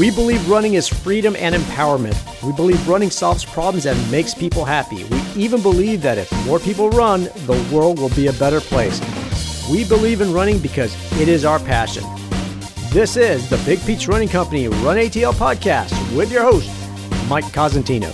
We believe running is freedom and empowerment. We believe running solves problems and makes people happy. We even believe that if more people run, the world will be a better place. We believe in running because it is our passion. This is the Big Peach Running Company Run ATL podcast with your host, Mike Cosentino.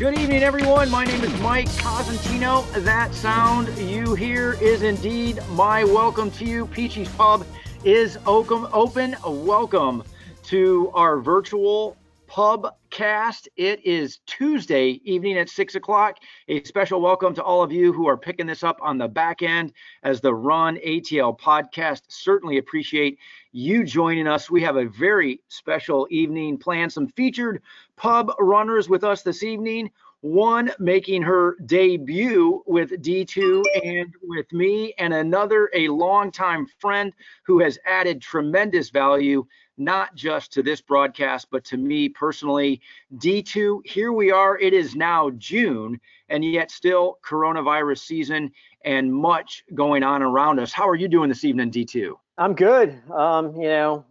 Good evening, everyone. My name is Mike Cosentino. That sound you hear is indeed my welcome to you. Peachy's Pub is open. Welcome to our virtual pub cast. It is Tuesday evening at six o'clock. A special welcome to all of you who are picking this up on the back end as the Run ATL podcast. Certainly appreciate you joining us. We have a very special evening planned. Some featured pub runners with us this evening. One making her debut with D2 and with me, and another a longtime friend who has added tremendous value not just to this broadcast, but to me personally. D2, here we are. It is now June, and yet still coronavirus season and much going on around us. How are you doing this evening, D2? I'm good. Um, you know,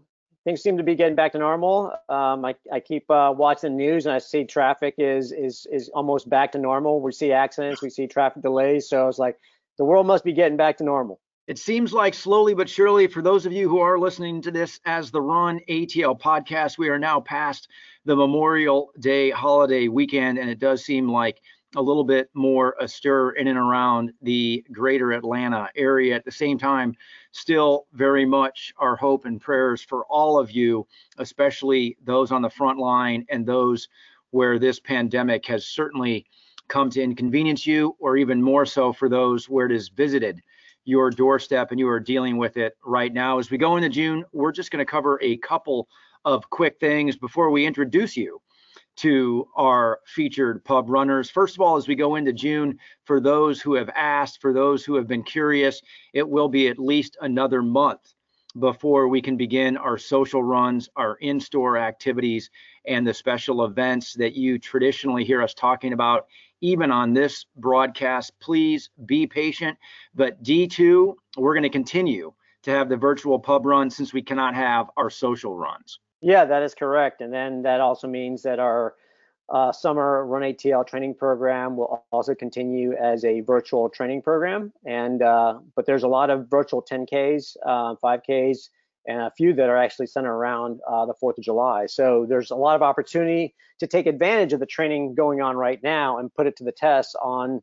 things seem to be getting back to normal. Um, I, I keep uh, watching the news and I see traffic is is is almost back to normal. We see accidents, we see traffic delays. So it's like the world must be getting back to normal. It seems like slowly but surely, for those of you who are listening to this as the Run ATL podcast, we are now past the Memorial Day holiday weekend, and it does seem like a little bit more astir in and around the greater Atlanta area. At the same time, still very much our hope and prayers for all of you, especially those on the front line and those where this pandemic has certainly come to inconvenience you, or even more so for those where it has visited your doorstep and you are dealing with it right now. As we go into June, we're just going to cover a couple of quick things before we introduce you to our featured pub runners. First of all, as we go into June, for those who have asked, for those who have been curious, it will be at least another month before we can begin our social runs, our in store activities, and the special events that you traditionally hear us talking about even on this broadcast. Please be patient. But D2, we're going to continue to have the virtual pub run since we cannot have our social runs. Yeah, that is correct. And then that also means that our uh, summer Run ATL training program will also continue as a virtual training program. And uh, but there's a lot of virtual 10Ks, uh, 5Ks, and a few that are actually centered around uh, the 4th of July. So there's a lot of opportunity to take advantage of the training going on right now and put it to the test on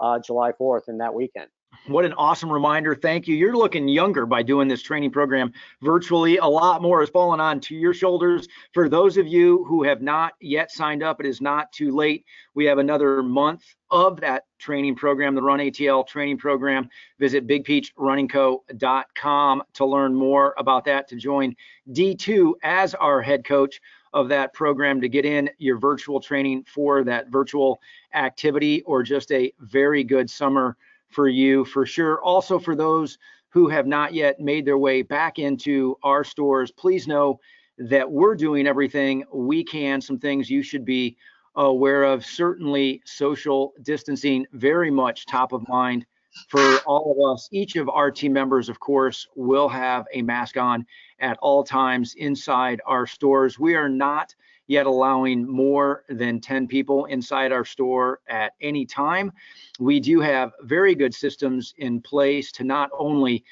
uh, July 4th and that weekend. What an awesome reminder. Thank you. You're looking younger by doing this training program virtually. A lot more is falling on to your shoulders. For those of you who have not yet signed up, it is not too late. We have another month of that training program, the Run ATL training program. Visit bigpeachrunningco.com to learn more about that, to join D2 as our head coach of that program to get in your virtual training for that virtual activity or just a very good summer for you for sure. Also, for those who have not yet made their way back into our stores, please know that we're doing everything we can, some things you should be aware of. Certainly, social distancing very much top of mind for all of us. Each of our team members, of course, will have a mask on at all times inside our stores. We are not yet allowing more than 10 people inside our store at any time. We do have very good systems in place to not only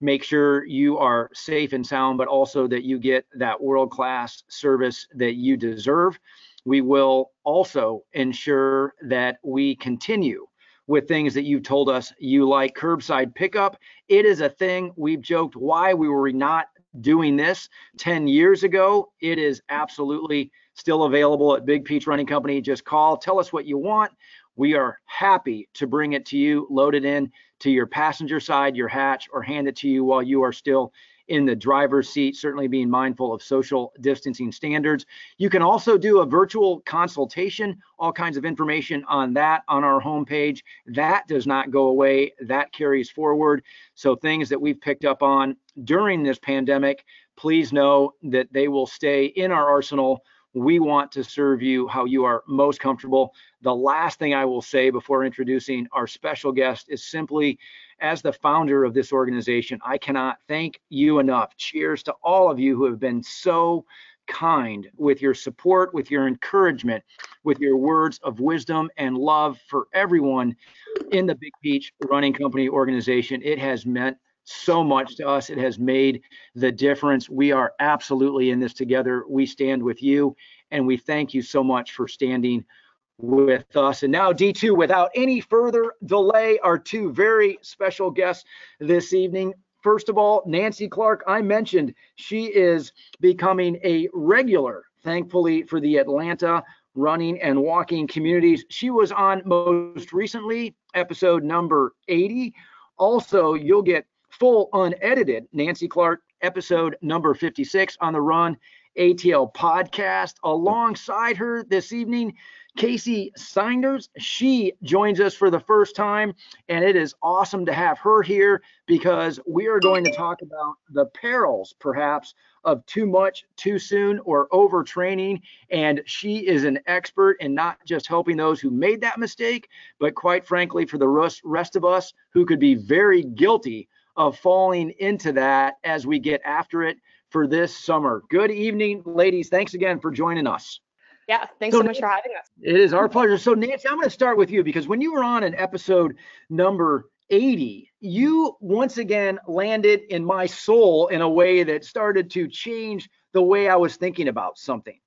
make sure you are safe and sound, but also that you get that world class service that you deserve. We will also ensure that we continue with things that you've told us you like curbside pickup. It is a thing we've joked why we were not doing this 10 years ago. It is absolutely still available at Big Peach Running Company. Just call, tell us what you want. We are happy to bring it to you, load it in to your passenger side, your hatch, or hand it to you while you are still in the driver's seat, certainly being mindful of social distancing standards. You can also do a virtual consultation, all kinds of information on that on our homepage. That does not go away, that carries forward. So, things that we've picked up on during this pandemic, please know that they will stay in our arsenal we want to serve you how you are most comfortable. The last thing I will say before introducing our special guest is simply as the founder of this organization, I cannot thank you enough. Cheers to all of you who have been so kind with your support, with your encouragement, with your words of wisdom and love for everyone in the Big Peach Running Company organization. It has meant so much to us. It has made the difference. We are absolutely in this together. We stand with you, and we thank you so much for standing with us. And now, D2, without any further delay, our two very special guests this evening. First of all, Nancy Clark, I mentioned she is becoming a regular, thankfully, for the Atlanta running and walking communities. She was on most recently, episode number 80. Also, you'll get full unedited Nancy Clark episode number 56 on the Run ATL podcast. Alongside her this evening, Kacy Seynders. She joins us for the first time, and it is awesome to have her here because we are going to talk about the perils, perhaps, of too much, too soon, or overtraining. And she is an expert in not just helping those who made that mistake, but quite frankly, for the rest of us who could be very guilty of falling into that as we get after it for this summer. Good evening, ladies. Thanks again for joining us. Yeah, thanks so, so much for having us. It is our pleasure. So, Nancy, I'm going to start with you because when you were on an episode number 80, you once again landed in my soul in a way that started to change the way I was thinking about something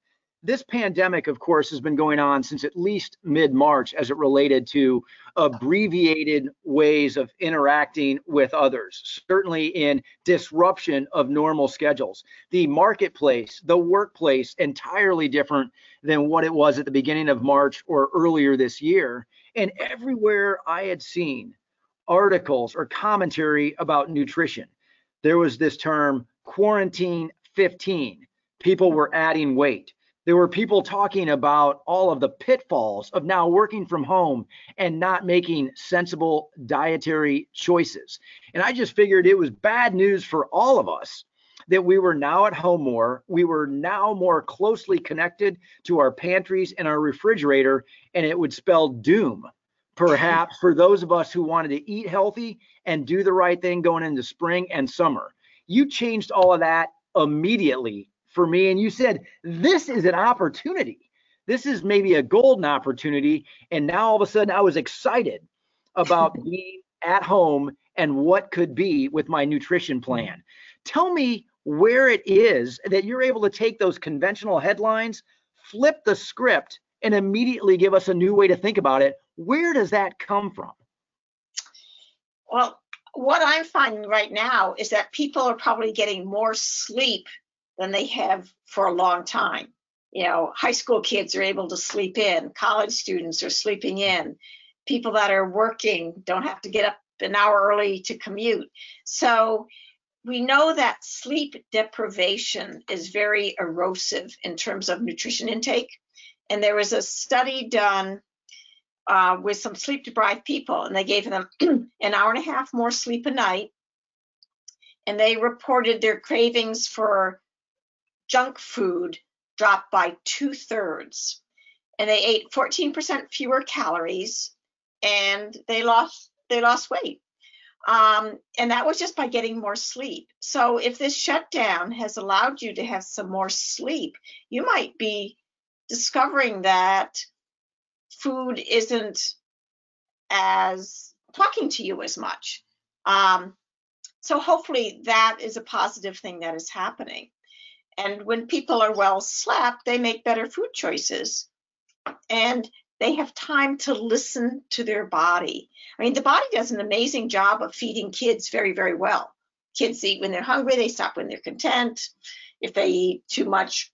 this pandemic, of course, has been going on since at least mid March as it related to abbreviated ways of interacting with others, certainly in disruption of normal schedules. The marketplace, the workplace, entirely different than what it was at the beginning of March or earlier this year. And everywhere I had seen articles or commentary about nutrition, there was this term quarantine 15. People were adding weight there were people talking about all of the pitfalls of now working from home and not making sensible dietary choices. And I just figured it was bad news for all of us that we were now at home more. We were now more closely connected to our pantries and our refrigerator, and it would spell doom, perhaps, for those of us who wanted to eat healthy and do the right thing going into spring and summer. You changed all of that immediately for me. And you said, this is an opportunity. This is maybe a golden opportunity. And now all of a sudden I was excited about being at home and what could be with my nutrition plan. Tell me where it is that you're able to take those conventional headlines, flip the script, and immediately give us a new way to think about it. Where does that come from? Well, what I'm finding right now is that people are probably getting more sleep than they have for a long time. You know, high school kids are able to sleep in, college students are sleeping in, people that are working don't have to get up an hour early to commute. So we know that sleep deprivation is very erosive in terms of nutrition intake. And there was a study done uh, with some sleep deprived people, and they gave them an hour and a half more sleep a night. And they reported their cravings for junk food dropped by two thirds. And they ate 14% fewer calories and they lost they lost weight. Um, and that was just by getting more sleep. So if this shutdown has allowed you to have some more sleep, you might be discovering that food isn't as talking to you as much. Um, so hopefully that is a positive thing that is happening. And when people are well slept, they make better food choices. And they have time to listen to their body. I mean, the body does an amazing job of feeding kids very, very well. Kids eat when they're hungry, they stop when they're content. If they eat too much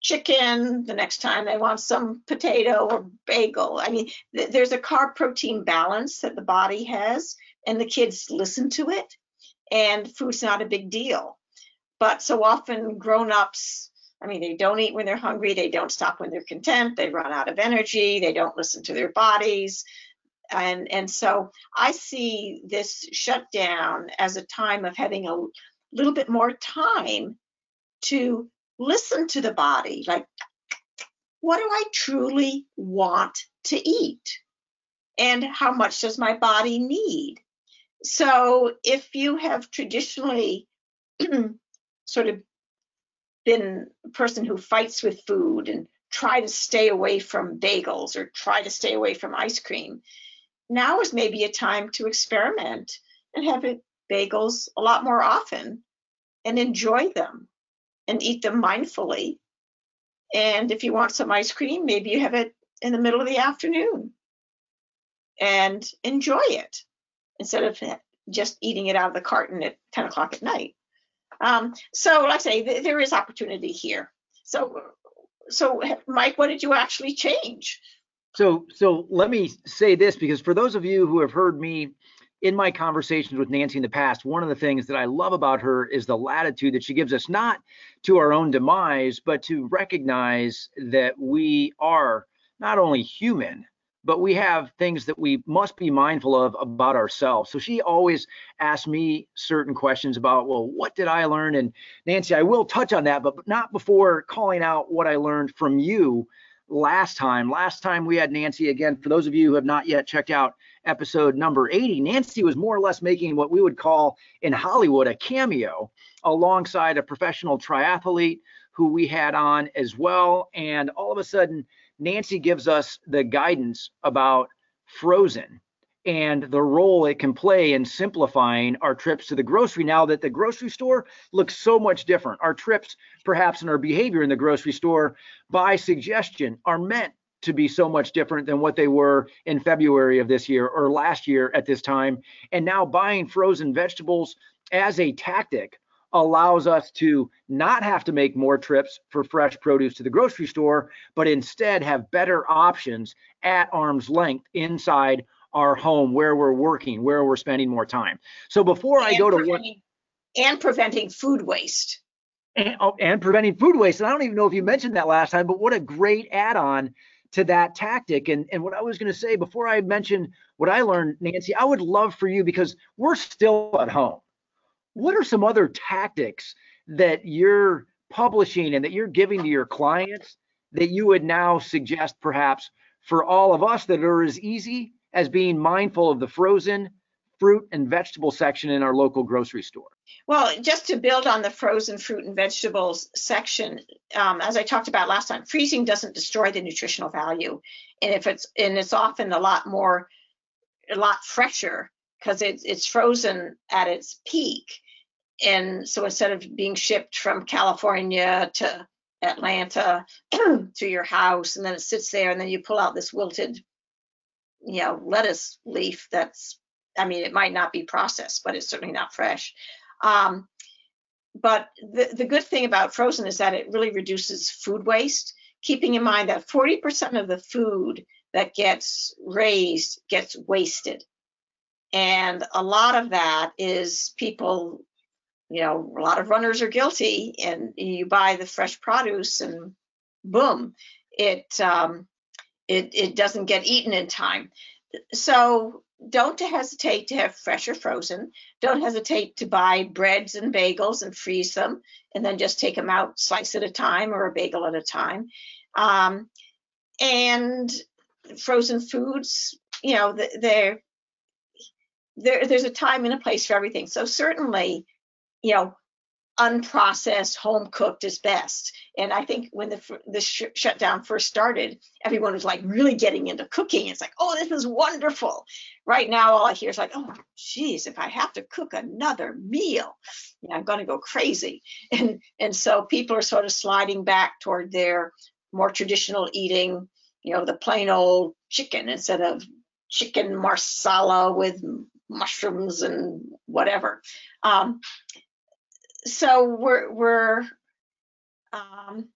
chicken, the next time they want some potato or bagel. I mean, th- there's a carb protein balance that the body has, and the kids listen to it, and food's not a big deal. But so often grown-ups, I mean, they don't eat when they're hungry, they don't stop when they're content, they run out of energy, they don't listen to their bodies. And, and so I see this shutdown as a time of having a little bit more time to listen to the body. Like, what do I truly want to eat? And how much does my body need? so if you have traditionally sort of been a person who fights with food and try to stay away from bagels or try to stay away from ice cream, now is maybe a time to experiment and have it bagels a lot more often and enjoy them and eat them mindfully. And if you want some ice cream, maybe you have it in the middle of the afternoon and enjoy it instead of just eating it out of the carton at 10 o'clock at night. Um, so like I say, th there is opportunity here. So, so Mike, what did you actually change? So, so let me say this because for those of you who have heard me in my conversations with Nancy in the past, one of the things that I love about her is the latitude that she gives us, not to our own demise, but to recognize that we are not only human, but we have things that we must be mindful of about ourselves. So she always asks me certain questions about, well, what did I learn? And Nancy, I will touch on that, but not before calling out what I learned from you last time. Last time we had Nancy, again, for those of you who have not yet checked out episode number 80, Nancy was more or less making what we would call in Hollywood a cameo alongside a professional triathlete who we had on as well. And all of a sudden, Nancy gives us the guidance about frozen and the role it can play in simplifying our trips to the grocery now that the grocery store looks so much different. Our trips, perhaps, and our behavior in the grocery store by suggestion are meant to be so much different than what they were in February of this year or last year at this time. And now buying frozen vegetables as a tactic allows us to not have to make more trips for fresh produce to the grocery store, but instead have better options at arm's length inside our home where we're working, where we're spending more time. So before and I go to work and preventing food waste. And, oh, and preventing food waste. And I don't even know if you mentioned that last time, but what a great add-on to that tactic. And, and what I was going to say before I mentioned what I learned, Nancy, I would love for you because we're still at home what are some other tactics that you're publishing and that you're giving to your clients that you would now suggest perhaps for all of us that are as easy as being mindful of the frozen fruit and vegetable section in our local grocery store? Well, just to build on the frozen fruit and vegetables section, um, as I talked about last time, freezing doesn't destroy the nutritional value, and if it's and it's often a lot more, a lot fresher because it's it's frozen at its peak. And so instead of being shipped from California to Atlanta to your house, and then it sits there, and then you pull out this wilted, you know, lettuce leaf that's, I mean, it might not be processed, but it's certainly not fresh. Um, but the, the good thing about frozen is that it really reduces food waste, keeping in mind that 40% of the food that gets raised gets wasted. And a lot of that is people, you know, a lot of runners are guilty, and you buy the fresh produce, and boom, it um, it it doesn't get eaten in time. So don't hesitate to have fresh or frozen. Don't hesitate to buy breads and bagels and freeze them, and then just take them out slice at a time or a bagel at a time. Um, and frozen foods, you know, they're there, there's a time and a place for everything. So certainly, you know, unprocessed, home cooked is best. And I think when the the sh shutdown first started, everyone was like really getting into cooking. It's like, oh, this is wonderful. Right now, all I hear is like, oh, geez, if I have to cook another meal, you know, I'm going to go crazy. And and so people are sort of sliding back toward their more traditional eating, you know, the plain old chicken instead of chicken marsala with mushrooms and whatever. Um, so we're we're um,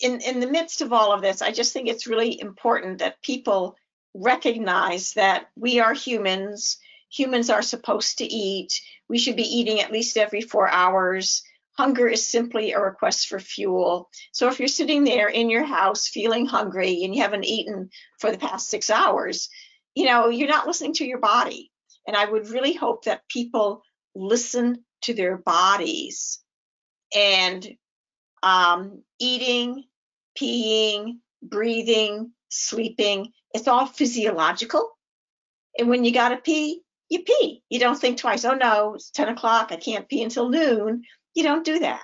in in the midst of all of this. I just think it's really important that people recognize that we are humans. Humans are supposed to eat. We should be eating at least every four hours. Hunger is simply a request for fuel. So if you're sitting there in your house feeling hungry and you haven't eaten for the past six hours, you know, you're not listening to your body. And I would really hope that people listen to their bodies and um, eating, peeing, breathing, sleeping. It's all physiological. And when you got to pee, you pee. You don't think twice. Oh no, it's 10 o'clock. I can't pee until noon. You don't do that.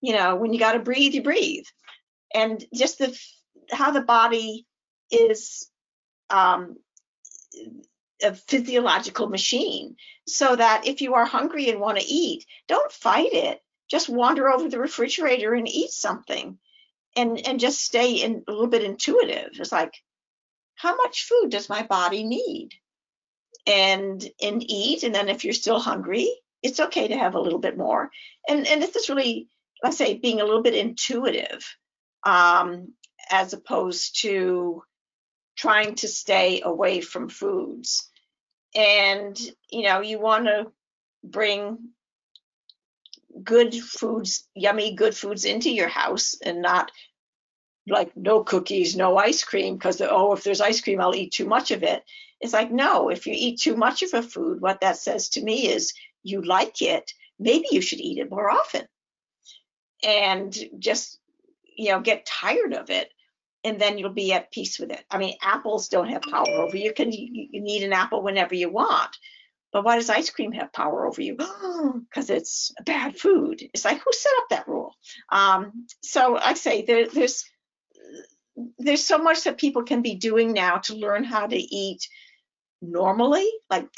You know, when you got to breathe, you breathe. And just the how the body is um, a physiological machine so that if you are hungry and want to eat, don't fight it. Just wander over the refrigerator and eat something and and just stay in a little bit intuitive. It's like, how much food does my body need? And and eat. And then if you're still hungry, it's okay to have a little bit more. And and this is really, let's say, being a little bit intuitive, um, as opposed to trying to stay away from foods. And you know, you want to bring good foods, yummy good foods into your house and not like no cookies, no ice cream, because oh, if there's ice cream, I'll eat too much of it. It's like, no, if you eat too much of a food, what that says to me is you like it, maybe you should eat it more often. And just, you know, get tired of it and then you'll be at peace with it. I mean, apples don't have power over you. You can you, need an apple whenever you want. But why does ice cream have power over you? Because it's bad food. It's like who set up that rule? Um, so I say there, there's there's so much that people can be doing now to learn how to eat normally. Like,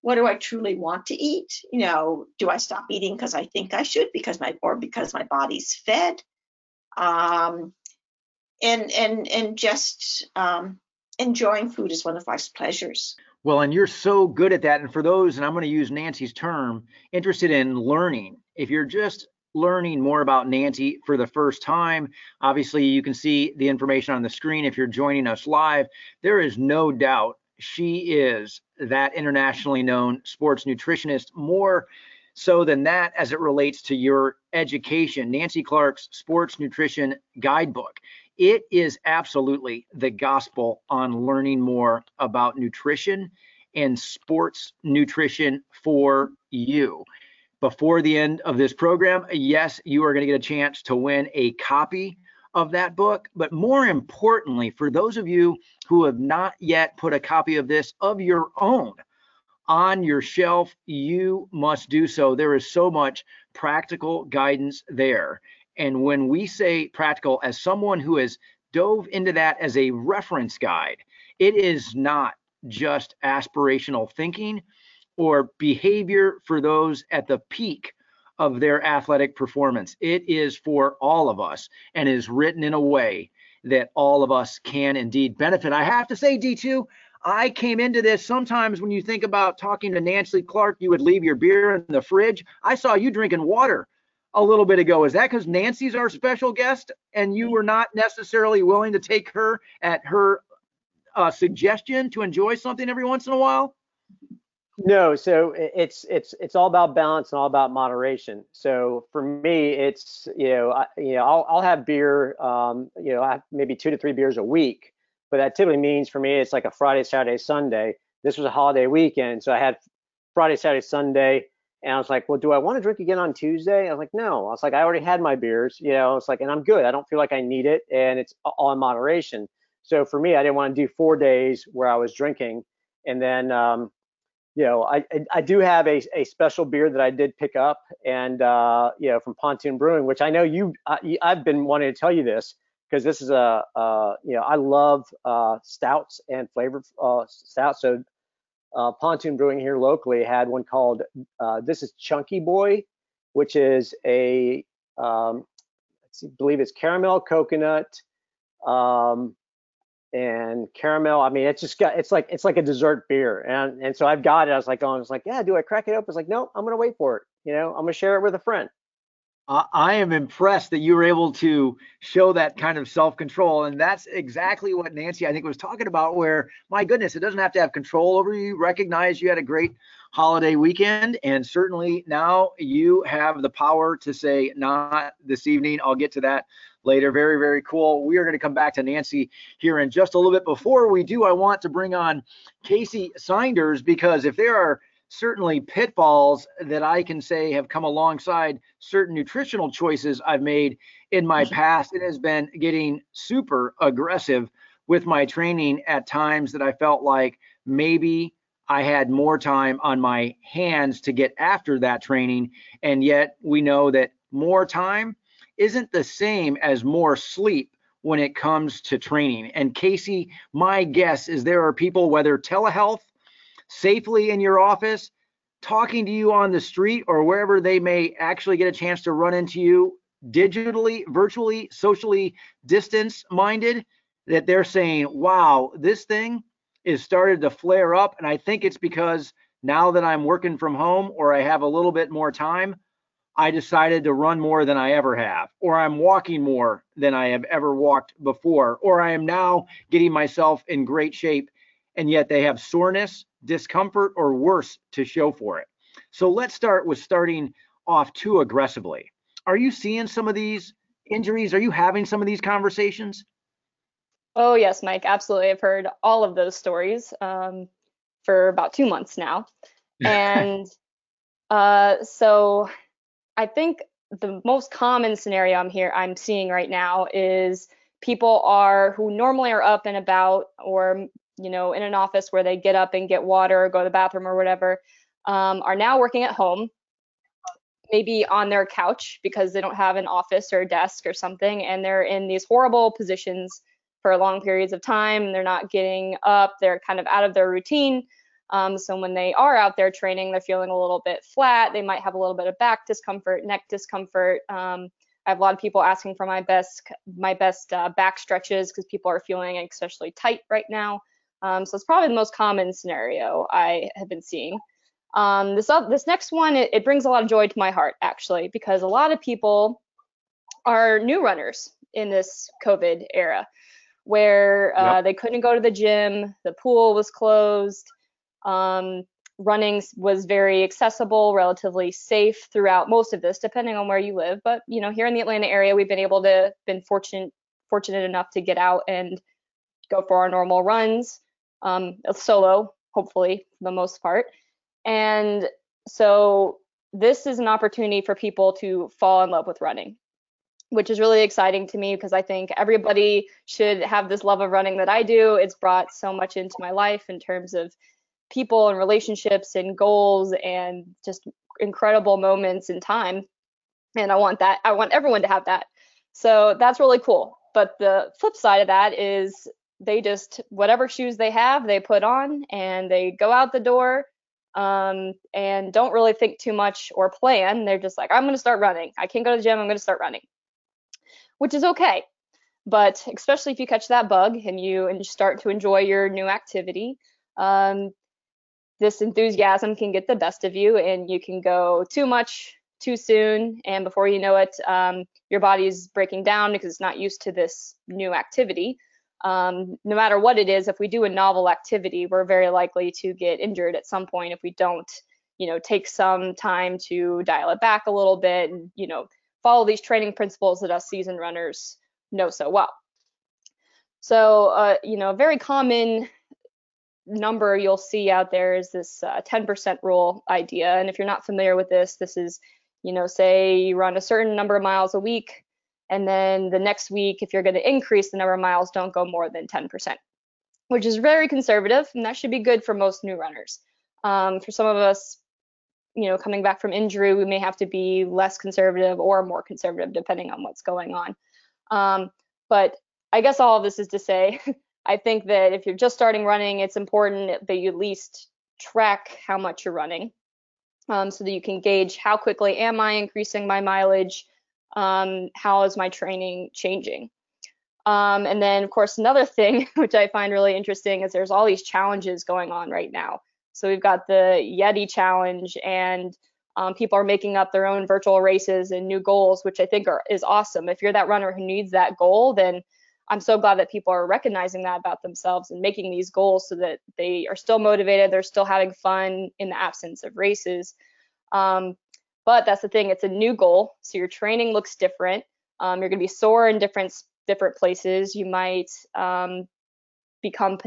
what do I truly want to eat? You know, do I stop eating because I think I should because my or because my body's fed? Um, and and and just um, enjoying food is one of life's pleasures. Well, and you're so good at that. And for those, and I'm going to use Nancy's term, interested in learning, if you're just learning more about Nancy for the first time, obviously you can see the information on the screen if you're joining us live. There is no doubt she is that internationally known sports nutritionist, more so than that as it relates to your education. Nancy Clark's Sports Nutrition Guidebook. It is absolutely the gospel on learning more about nutrition and sports nutrition for you. Before the end of this program, yes, you are going to get a chance to win a copy of that book. But more importantly, for those of you who have not yet put a copy of this of your own on your shelf, you must do so. There is so much practical guidance there. And when we say practical, as someone who has dove into that as a reference guide, it is not just aspirational thinking or behavior for those at the peak of their athletic performance. It is for all of us and is written in a way that all of us can indeed benefit. I have to say, D2, I came into this sometimes when you think about talking to Nancy Clark, you would leave your beer in the fridge. I saw you drinking water a little bit ago. Is that because Nancy's our special guest and you were not necessarily willing to take her at her uh, suggestion to enjoy something every once in a while? No, so it's it's it's all about balance and all about moderation. So for me, it's you know I, you know I'll I'll have beer, um, you know, I have maybe two to three beers a week, but that typically means for me it's like a Friday, Saturday, Sunday. This was a holiday weekend, so I had Friday, Saturday, Sunday and I was like, well, do I want to drink again on Tuesday? I was like, no. I was like, I already had my beers, you know. It's like, and I'm good. I don't feel like I need it, and it's all in moderation. So for me, I didn't want to do four days where I was drinking, and then, um, you know, I, I do have a, a special beer that I did pick up, and uh, you know, from Pontoon Brewing, which I know you, I, I've been wanting to tell you this because this is a, uh, you know, I love uh, stouts and flavored uh, stouts. So uh, Pontoon Brewing here locally had one called uh, this is Chunky Boy, which is a um, believe it's caramel coconut um, and caramel. I mean, it's just got it's like it's like a dessert beer, and and so I've got it. I was like, oh, I was like, yeah, do I crack it up? It's like, no, I'm gonna wait for it. You know, I'm gonna share it with a friend. I am impressed that you were able to show that kind of self control. And that's exactly what Nancy, I think, was talking about. Where, my goodness, it doesn't have to have control over you. Recognize you had a great holiday weekend. And certainly now you have the power to say, not this evening. I'll get to that later. Very, very cool. We are going to come back to Nancy here in just a little bit. Before we do, I want to bring on Kacy Seynders because if there are certainly pitfalls that I can say have come alongside certain nutritional choices I've made in my mm-hmm. past. It has been getting super aggressive with my training at times that I felt like maybe I had more time on my hands to get after that training. And yet we know that more time isn't the same as more sleep when it comes to training. And Kacy, my guess is there are people, whether telehealth, safely in your office, talking to you on the street, or wherever they may actually get a chance to run into you digitally, virtually, socially distance minded, that they're saying, wow, this thing is started to flare up. And I think it's because now that I'm working from home or I have a little bit more time, I decided to run more than I ever have, or I'm walking more than I have ever walked before, or I am now getting myself in great shape, and yet they have soreness, discomfort, or worse to show for it. So let's start with starting off too aggressively. Are you seeing some of these injuries? Are you having some of these conversations? Oh, yes, Mike, absolutely. I've heard all of those stories um, for about two months now. And uh, so I think the most common scenario I'm here I'm seeing right now is people are who normally are up and about or you know in an office where they get up and get water or go to the bathroom or whatever um, are now working at home maybe on their couch because they don't have an office or a desk or something and they're in these horrible positions for long periods of time they're not getting up they're kind of out of their routine um, so when they are out there training, they're feeling a little bit flat. They might have a little bit of back discomfort, neck discomfort. Um, I have a lot of people asking for my best my best uh, back stretches because people are feeling especially tight right now. Um, so it's probably the most common scenario I have been seeing. Um, this uh, this next one it, it brings a lot of joy to my heart actually because a lot of people are new runners in this COVID era where uh, yep. they couldn't go to the gym, the pool was closed, um, running was very accessible, relatively safe throughout most of this, depending on where you live. But you know, here in the Atlanta area, we've been able to been fortunate fortunate enough to get out and go for our normal runs, um, solo, hopefully for the most part. And so this is an opportunity for people to fall in love with running, which is really exciting to me because I think everybody should have this love of running that I do. It's brought so much into my life in terms of people and relationships and goals and just incredible moments in time. And I want that. I want everyone to have that. So that's really cool. But the flip side of that is they just whatever shoes they have, they put on and they go out the door um, and don't really think too much or plan. They're just like, I'm going to start running. I can't go to the gym. I'm going to start running, which is okay. But especially if you catch that bug and you and you start to enjoy your new activity, um, this enthusiasm can get the best of you and you can go too much too soon and before you know it um, your is breaking down because it's not used to this new activity um, no matter what it is if we do a novel activity we're very likely to get injured at some point if we don't you know take some time to dial it back a little bit and you know follow these training principles that us seasoned runners know so well so uh, you know a very common number you'll see out there is this 10% uh, rule idea. And if you're not familiar with this, this is, you know, say you run a certain number of miles a week, and then the next week, if you're going to increase the number of miles, don't go more than 10%, which is very conservative, and that should be good for most new runners. Um, for some of us, you know, coming back from injury, we may have to be less conservative or more conservative depending on what's going on. Um, but I guess all of this is to say I think that if you're just starting running, it's important that you at least track how much you're running um, so that you can gauge how quickly am I increasing my mileage, um, how is my training changing. Um, and then, of course, another thing which I find really interesting is there's all these challenges going on right now. So we've got the Yeti challenge, and um, people are making up their own virtual races and new goals, which I think are, is awesome. If you're that runner who needs that goal, then I'm so glad that people are recognizing that about themselves and making these goals so that they are still motivated, they're still having fun in the absence of races. Um, but that's the thing, it's a new goal, so your training looks different. Um, you're going to be sore in different different places. You might um, become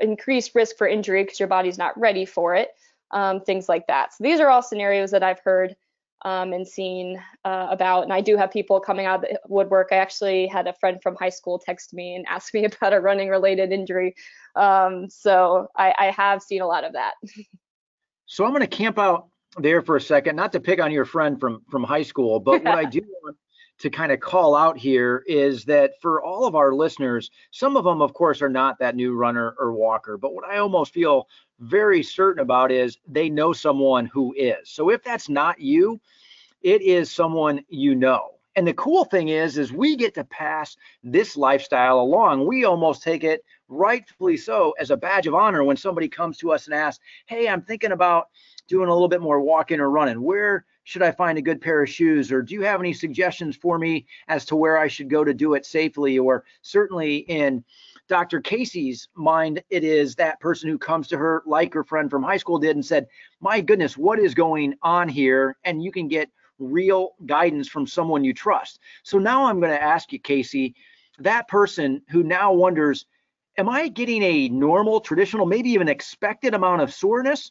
increased risk for injury because your body's not ready for it. Um, things like that. So these are all scenarios that I've heard um, and seen uh, about. And I do have people coming out of the woodwork. I actually had a friend from high school text me and ask me about a running related injury. Um, so I, I have seen a lot of that. So I'm going to camp out there for a second, not to pick on your friend from from high school, but what I do want to kind of call out here is that for all of our listeners, some of them, of course, are not that new runner or walker, but what I almost feel very certain about is they know someone who is. So if that's not you, it is someone you know. And the cool thing is, is we get to pass this lifestyle along. We almost take it rightfully so as a badge of honor when somebody comes to us and asks, "Hey, I'm thinking about doing a little bit more walking or running. Where should I find a good pair of shoes? Or do you have any suggestions for me as to where I should go to do it safely? Or certainly in Dr. Kacy's mind, it is that person who comes to her, like her friend from high school did, and said, My goodness, what is going on here? And you can get real guidance from someone you trust. So now I'm going to ask you, Kacy, that person who now wonders, Am I getting a normal, traditional, maybe even expected amount of soreness?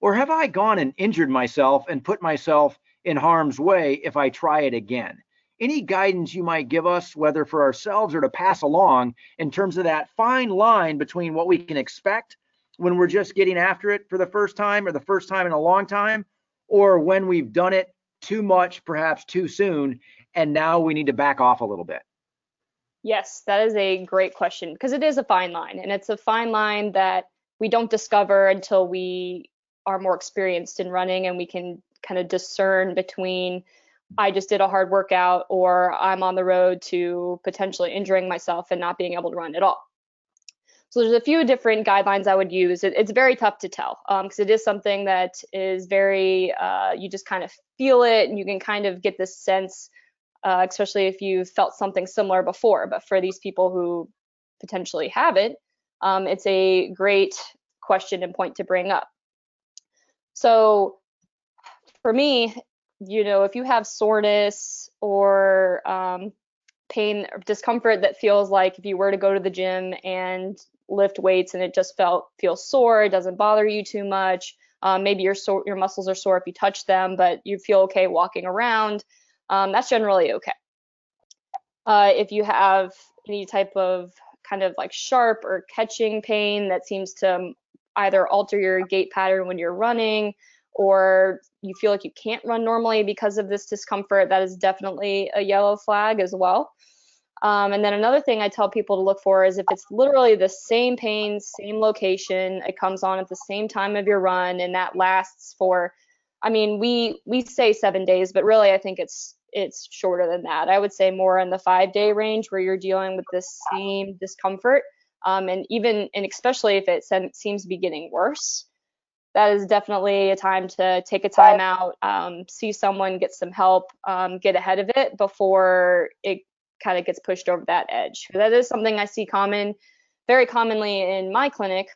Or have I gone and injured myself and put myself in harm's way if I try it again? Any guidance you might give us, whether for ourselves or to pass along, in terms of that fine line between what we can expect when we're just getting after it for the first time or the first time in a long time, or when we've done it too much, perhaps too soon, and now we need to back off a little bit? Yes, that is a great question because it is a fine line, and it's a fine line that we don't discover until we are more experienced in running and we can kind of discern between I just did a hard workout or I'm on the road to potentially injuring myself and not being able to run at all. So there's a few different guidelines I would use. It, it's very tough to tell because um, it is something that is very, uh, you just kind of feel it and you can kind of get this sense, uh, especially if you've felt something similar before. But for these people who potentially have it, um, it's a great question and point to bring up. So for me, you know, if you have soreness or um, pain or discomfort that feels like if you were to go to the gym and lift weights and it just felt feels sore, it doesn't bother you too much. Um, maybe your your muscles are sore if you touch them, but you feel okay walking around. Um, that's generally okay. Uh, if you have any type of kind of like sharp or catching pain that seems to either alter your gait pattern when you're running or you feel like you can't run normally because of this discomfort, that is definitely a yellow flag as well. Um, and then another thing I tell people to look for is if it's literally the same pain, same location, it comes on at the same time of your run, and that lasts for, I mean, we we say seven days, but really I think it's it's shorter than that. I would say more in the five day range where you're dealing with this same discomfort. Um, and even and especially if it seems to be getting worse, that is definitely a time to take a time out, um, see someone, get some help, um, get ahead of it before it kind of gets pushed over that edge. That is something I see common, very commonly in my clinic,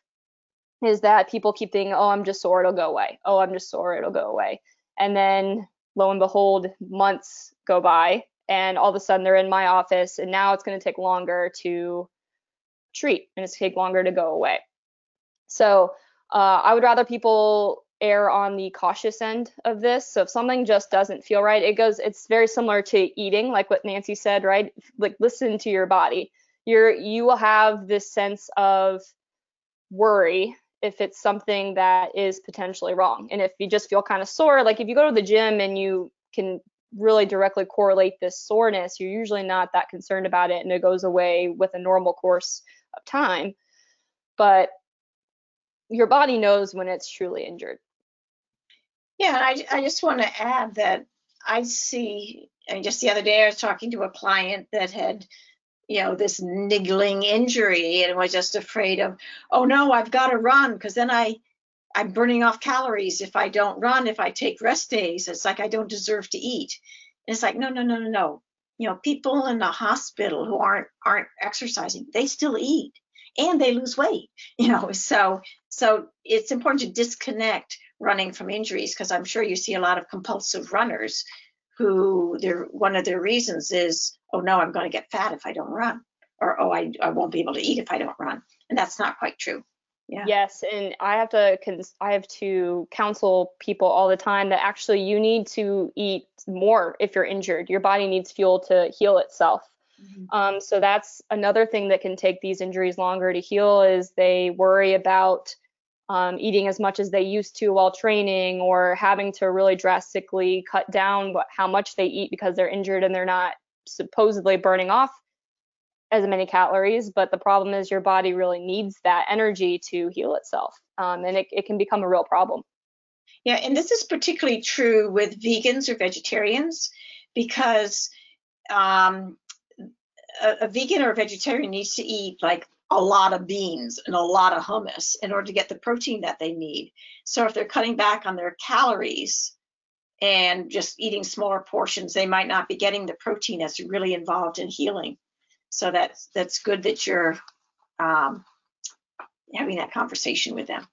is that people keep thinking, oh, I'm just sore, it'll go away. Oh, I'm just sore, it'll go away. And then lo and behold, months go by, and all of a sudden they're in my office, and now it's going to take longer to treat and it's take longer to go away. So uh, I would rather people err on the cautious end of this. So if something just doesn't feel right, it goes. It's very similar to eating, like what Nancy said, right? Like listen to your body. You're you will have this sense of worry if it's something that is potentially wrong. And if you just feel kind of sore, like if you go to the gym and you can really directly correlate this soreness, you're usually not that concerned about it and it goes away with a normal course of time. But your body knows when it's truly injured. Yeah, I, I just want to add that I see, and just the other day I was talking to a client that had, you know, this niggling injury and was just afraid of, oh no, I've got to run because then I, I'm burning off calories if I don't run, if I take rest days. It's like I don't deserve to eat. And it's like, no, no, no, no, no. You know, people in the hospital who aren't aren't exercising, they still eat and they lose weight. You know, so so it's important to disconnect running from injuries because I'm sure you see a lot of compulsive runners who their one of their reasons is, oh no, I'm going to get fat if I don't run, or oh I, I won't be able to eat if I don't run, and that's not quite true. Yeah. Yes, and I have to cons- I have to counsel people all the time that actually you need to eat more if you're injured. Your body needs fuel to heal itself. Mhm. Um, so that's another thing that can take these injuries longer to heal is they worry about um, eating as much as they used to while training or having to really drastically cut down what, how much they eat because they're injured and they're not supposedly burning off as many calories. But the problem is your body really needs that energy to heal itself. Um, and it, it can become a real problem. Yeah, and this is particularly true with vegans or vegetarians because um, a, a vegan or a vegetarian needs to eat like a lot of beans and a lot of hummus in order to get the protein that they need. So if they're cutting back on their calories and just eating smaller portions, they might not be getting the protein that's really involved in healing. So that's that's good that you're um, having that conversation with them.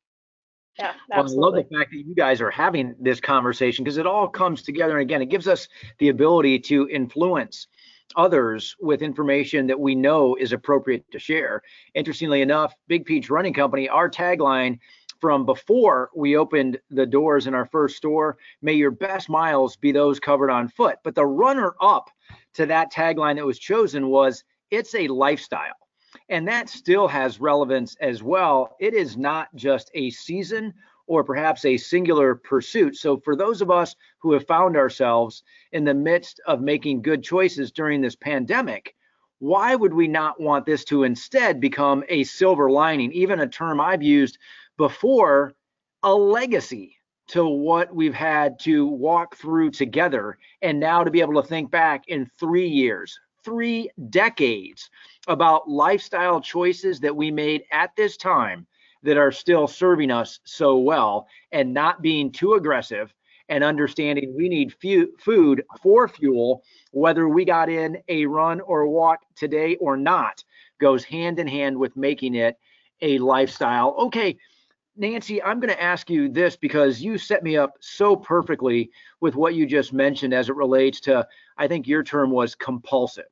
Yeah, Well, I love the fact that you guys are having this conversation because it all comes together. And again, it gives us the ability to influence others with information that we know is appropriate to share. Interestingly enough, Big Peach Running Company, our tagline from before we opened the doors in our first store, may your best miles be those covered on foot. But the runner up to that tagline that was chosen was it's a lifestyle. And that still has relevance as well. It is not just a season or perhaps a singular pursuit. So, for those of us who have found ourselves in the midst of making good choices during this pandemic, why would we not want this to instead become a silver lining, even a term I've used before, a legacy to what we've had to walk through together, and now to be able to think back in three years, three decades about lifestyle choices that we made at this time that are still serving us so well and not being too aggressive and understanding we need fu- food for fuel, whether we got in a run or walk today or not, goes hand in hand with making it a lifestyle. Okay, Nancy, I'm going to ask you this because you set me up so perfectly with what you just mentioned as it relates to, I think your term was compulsive.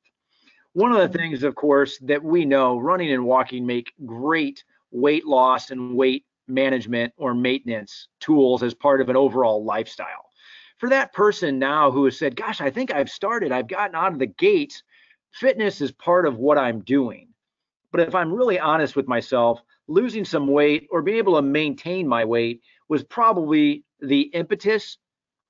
One of the things, of course, that we know running and walking make great weight loss and weight management or maintenance tools as part of an overall lifestyle. For that person now who has said, Gosh, I think I've started, I've gotten out of the gates, fitness is part of what I'm doing. But if I'm really honest with myself, losing some weight or being able to maintain my weight was probably the impetus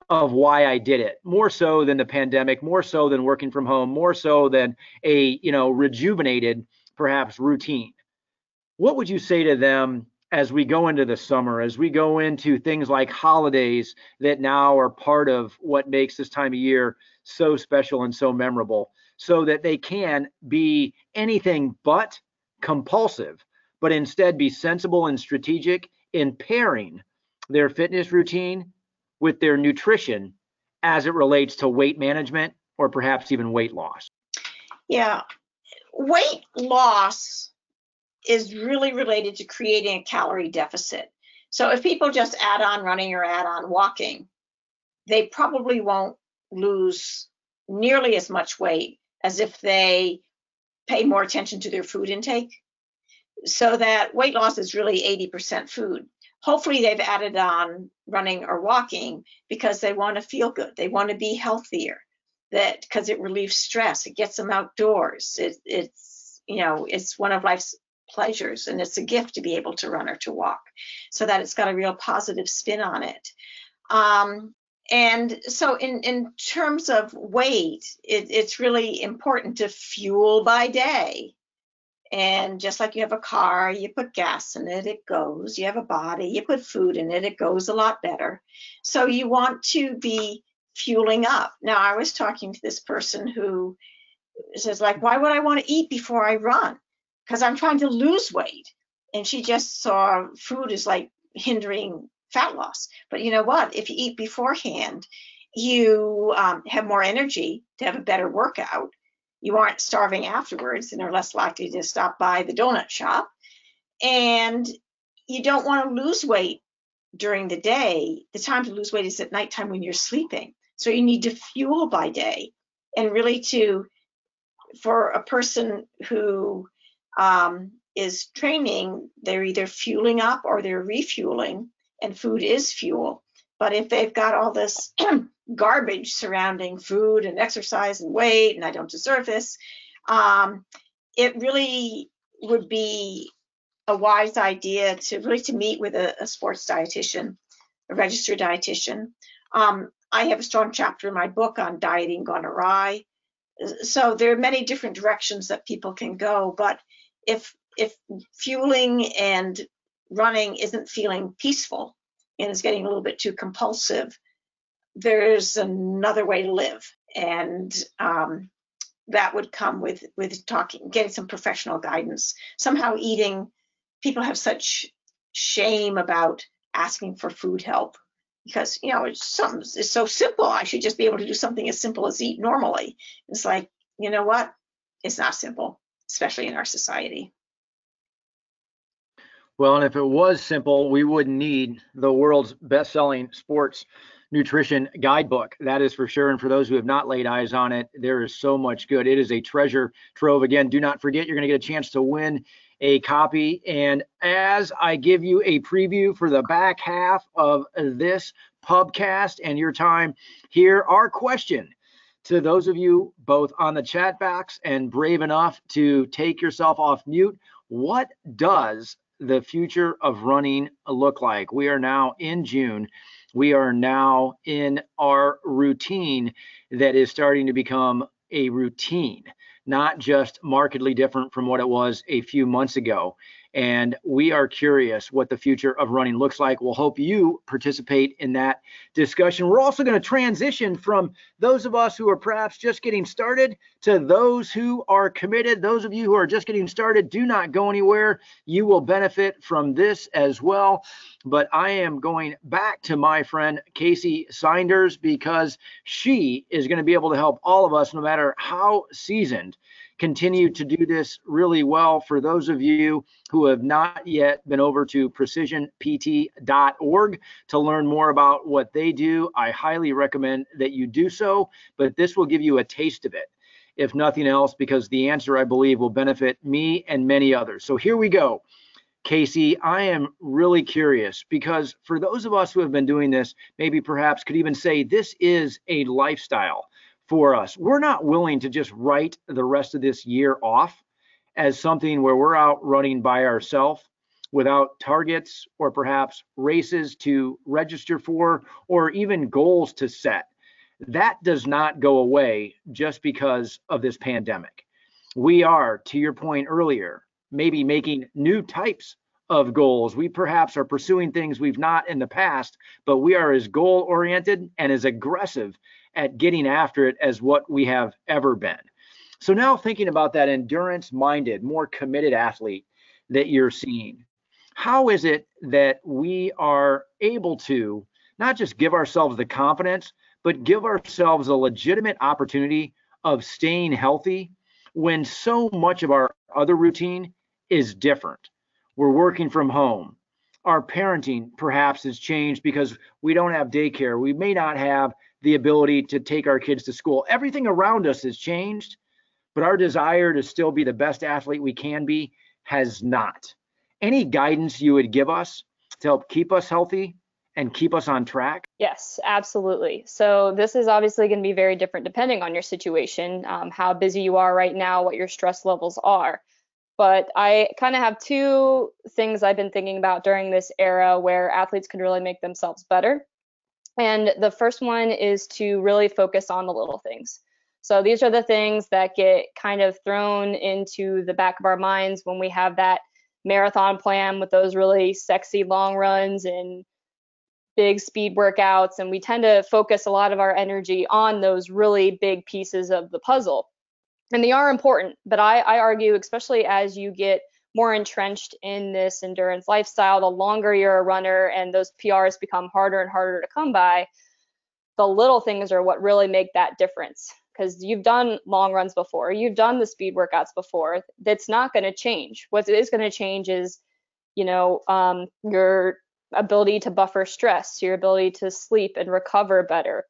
of why I did it, more so than the pandemic, more so than working from home, more so than a, you know, rejuvenated perhaps routine. What would you say to them as we go into the summer, as we go into things like holidays that now are part of what makes this time of year so special and so memorable, so that they can be anything but compulsive, but instead be sensible and strategic in pairing their fitness routine with their nutrition as it relates to weight management or perhaps even weight loss? Yeah, weight loss is really related to creating a calorie deficit. So if people just add on running or add on walking, they probably won't lose nearly as much weight as if they pay more attention to their food intake. So that weight loss is really 80% food. Hopefully, they've added on running or walking because they want to feel good. They want to be healthier. That because it relieves stress, it gets them outdoors. It, it's you know it's one of life's pleasures and it's a gift to be able to run or to walk so that it's got a real positive spin on it um, and so in in terms of weight it, it's really important to fuel by day and just like you have a car you put gas in it it goes you have a body you put food in it it goes a lot better so you want to be fueling up now i was talking to this person who says like why would i want to eat before i run because I'm trying to lose weight. And she just saw food as like hindering fat loss. But you know what? If you eat beforehand, you um, have more energy to have a better workout. You aren't starving afterwards and are less likely to stop by the donut shop. And you don't want to lose weight during the day. The time to lose weight is at nighttime when you're sleeping. So you need to fuel by day and really to, for a person who um, is training, they're either fueling up or they're refueling, and food is fuel. But if they've got all this garbage surrounding food and exercise and weight, and I don't deserve this, um, it really would be a wise idea to really to meet with a, a sports dietitian, a registered dietitian. Um, I have a strong chapter in my book on dieting gone awry. So there are many different directions that people can go, but if if fueling and running isn't feeling peaceful and is getting a little bit too compulsive, there's another way to live, and um, that would come with with talking, getting some professional guidance. Somehow eating, people have such shame about asking for food help because you know it's something it's so simple. I should just be able to do something as simple as eat normally. It's like you know what? It's not simple, especially in our society. Well, and if it was simple, we wouldn't need the world's best-selling sports nutrition guidebook. That is for sure. And for those who have not laid eyes on it, there is so much good. It is a treasure trove. Again, do not forget, you're going to get a chance to win a copy. And as I give you a preview for the back half of this pubcast and your time here, our question to those of you both on the chat box and brave enough to take yourself off mute, what does the future of running look like? We are now in June we are now in our routine that is starting to become a routine, not just markedly different from what it was a few months ago and we are curious what the future of running looks like. We'll hope you participate in that discussion. We're also going to transition from those of us who are perhaps just getting started to those who are committed. Those of you who are just getting started, do not go anywhere. You will benefit from this as well. But I am going back to my friend Kacy Seynders because she is going to be able to help all of us, no matter how seasoned continue to do this really well. For those of you who have not yet been over to precisionpt.org to learn more about what they do, I highly recommend that you do so. But this will give you a taste of it, if nothing else, because the answer, I believe, will benefit me and many others. So here we go. Kacy, I am really curious because for those of us who have been doing this, maybe perhaps could even say this is a lifestyle for us. We're not willing to just write the rest of this year off as something where we're out running by ourselves without targets or perhaps races to register for or even goals to set. That does not go away just because of this pandemic. We are, to your point earlier, maybe making new types of goals. We perhaps are pursuing things we've not in the past, but we are as goal oriented and as aggressive at getting after it as what we have ever been. So now thinking about that endurance minded, more committed athlete that you're seeing, how is it that we are able to not just give ourselves the confidence, but give ourselves a legitimate opportunity of staying healthy when so much of our other routine is different? We're working from home. Our parenting perhaps has changed because we don't have daycare. We may not have the ability to take our kids to school. Everything around us has changed, but our desire to still be the best athlete we can be has not. Any guidance you would give us to help keep us healthy and keep us on track? Yes, absolutely. So, this is obviously going to be very different depending on your situation, um, how busy you are right now, what your stress levels are. But I kind of have two things I've been thinking about during this era where athletes can really make themselves better. And the first one is to really focus on the little things. So these are the things that get kind of thrown into the back of our minds when we have that marathon plan with those really sexy long runs and big speed workouts. And we tend to focus a lot of our energy on those really big pieces of the puzzle. And they are important, but I, I argue, especially as you get more entrenched in this endurance lifestyle, the longer you're a runner and those PRs become harder and harder to come by, the little things are what really make that difference. Because you've done long runs before, you've done the speed workouts before. That's not going to change. What is going to change is, you know, um, your ability to buffer stress, your ability to sleep and recover better,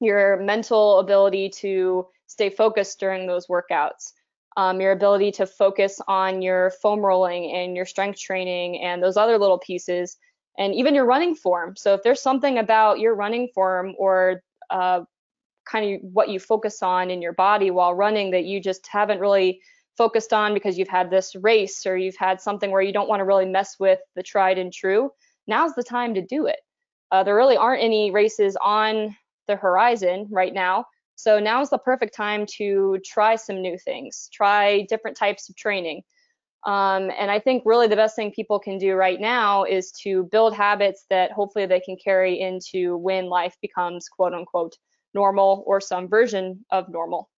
your mental ability to stay focused during those workouts um, your ability to focus on your foam rolling and your strength training and those other little pieces, and even your running form. So if there's something about your running form or uh, kind of what you focus on in your body while running that you just haven't really focused on because you've had this race or you've had something where you don't want to really mess with the tried and true, now's the time to do it. Uh, there really aren't any races on the horizon right now. So now is the perfect time to try some new things, try different types of training. Um, and I think really the best thing people can do right now is to build habits that hopefully they can carry into when life becomes quote unquote normal or some version of normal.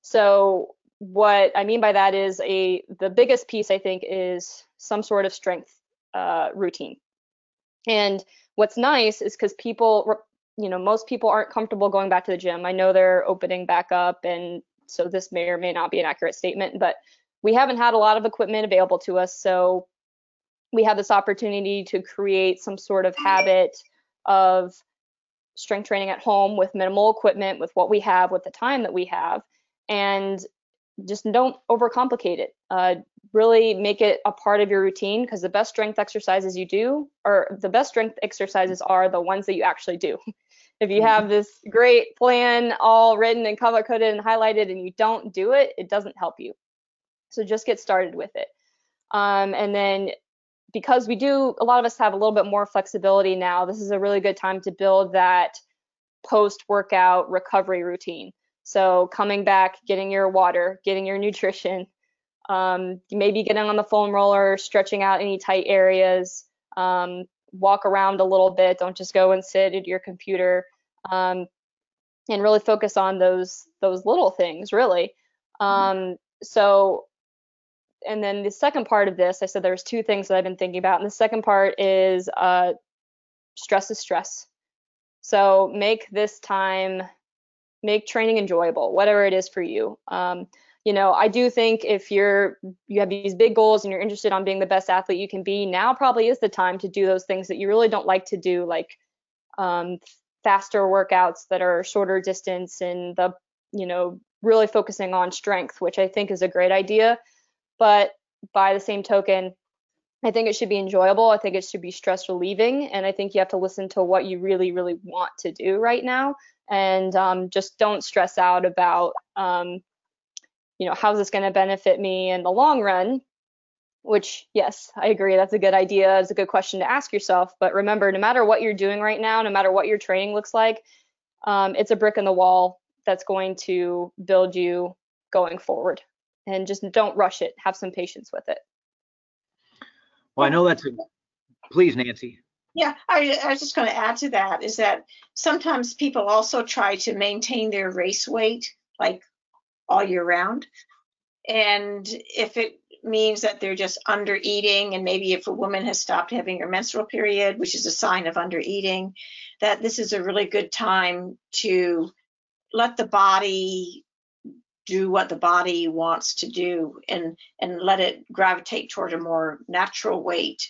So what I mean by that is a the biggest piece I think is some sort of strength uh, routine. And what's nice is because people, you know, most people aren't comfortable going back to the gym. I know they're opening back up, and so this may or may not be an accurate statement, but we haven't had a lot of equipment available to us, so we have this opportunity to create some sort of habit of strength training at home with minimal equipment, with what we have, with the time that we have, and just don't overcomplicate it. Uh, really make it a part of your routine because the best strength exercises you do, or the best strength exercises are the ones that you actually do. If you have this great plan all written and color coded and highlighted and you don't do it, it doesn't help you. So just get started with it. Um, and then because we do, a lot of us have a little bit more flexibility now, this is a really good time to build that post workout recovery routine. So coming back, getting your water, getting your nutrition, um, maybe getting on the foam roller, stretching out any tight areas, um, walk around a little bit. Don't just go and sit at your computer, um, and really focus on those those little things. Really. Mm-hmm. Um, so, and then the second part of this, I said there's two things that I've been thinking about, and the second part is uh, stress is stress. So make this time make training enjoyable, whatever it is for you. Um, you know, I do think if you're you have these big goals and you're interested on being the best athlete you can be, now probably is the time to do those things that you really don't like to do, like um, faster workouts that are shorter distance and the you know really focusing on strength, which I think is a great idea. But by the same token, I think it should be enjoyable. I think it should be stress relieving, and I think you have to listen to what you really, really want to do right now and um, just don't stress out about um, you know how's this going to benefit me in the long run which yes i agree. That's a good idea. It's a good question to ask yourself. But remember no matter what you're doing right now no matter what your training looks like um, it's a brick in the wall that's going to build you going forward. And just don't rush it. Have some patience with it. Well i know that's a please nancy. Yeah, I, I was just going to add to that is that sometimes people also try to maintain their race weight like all year round. And if it means that they're just under eating, and maybe if a woman has stopped having her menstrual period, which is a sign of under eating, that this is a really good time to let the body do what the body wants to do and and let it gravitate toward a more natural weight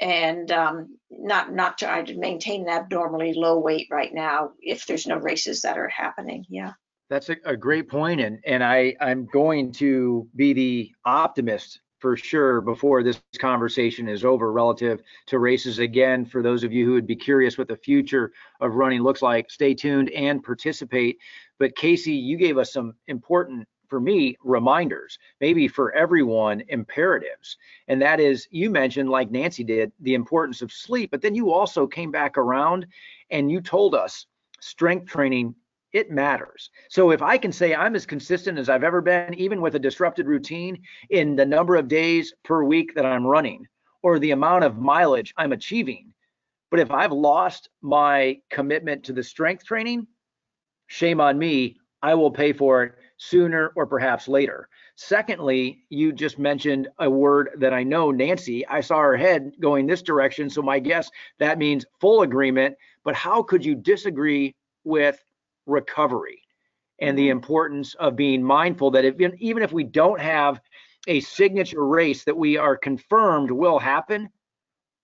and um, not not try to maintain an abnormally low weight right now if there's no races that are happening. Yeah. That's a, a great point, and and I I'm going to be the optimist for sure before this conversation is over relative to races. Again, for those of you who would be curious what the future of running looks like, stay tuned and participate. But Kacy, you gave us some important for me reminders maybe for everyone imperatives and that is you mentioned like nancy did the importance of sleep but then you also came back around and you told us strength training it matters so if i can say i'm as consistent as i've ever been even with a disrupted routine in the number of days per week that i'm running or the amount of mileage i'm achieving but if i've lost my commitment to the strength training shame on me i will pay for it sooner or perhaps later. Secondly, you just mentioned a word that I know Nancy, I saw her head going this direction. So my guess that means full agreement. But how could you disagree with recovery and the importance of being mindful that if, even if we don't have a signature race that we are confirmed will happen,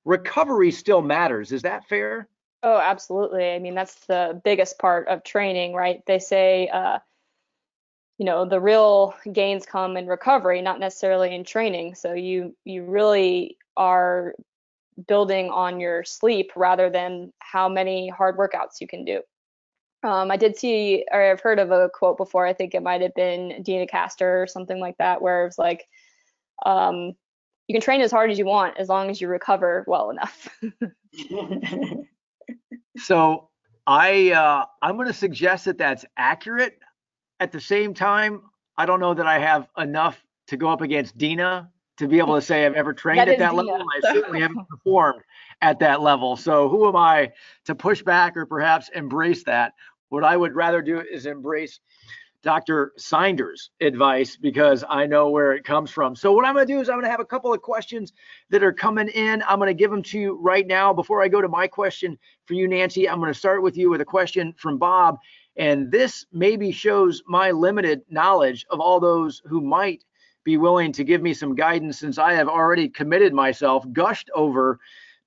recovery still matters. Is that fair? Oh, absolutely. I mean, that's the biggest part of training, right? They say, uh, you know the real gains come in recovery not necessarily in training so you you really are building on your sleep rather than how many hard workouts you can do um, i did see or i've heard of a quote before i think it might have been Deena Kastor or something like that where it's like um, you can train as hard as you want as long as you recover well enough so i uh, i'm going to suggest that that's accurate at the same time, I don't know that I have enough to go up against Deena to be able to say I've ever trained That at that Deena, level. I certainly haven't performed at that level. So who am I to push back or perhaps embrace that? What I would rather do is embrace Dr. Seynders' advice because I know where it comes from. So what I'm going to do is I'm going to have a couple of questions that are coming in. I'm going to give them to you right now. Before I go to my question for you, Nancy, I'm going to start with you with a question from Bob. And this maybe shows my limited knowledge of all those who might be willing to give me some guidance since I have already committed myself, gushed over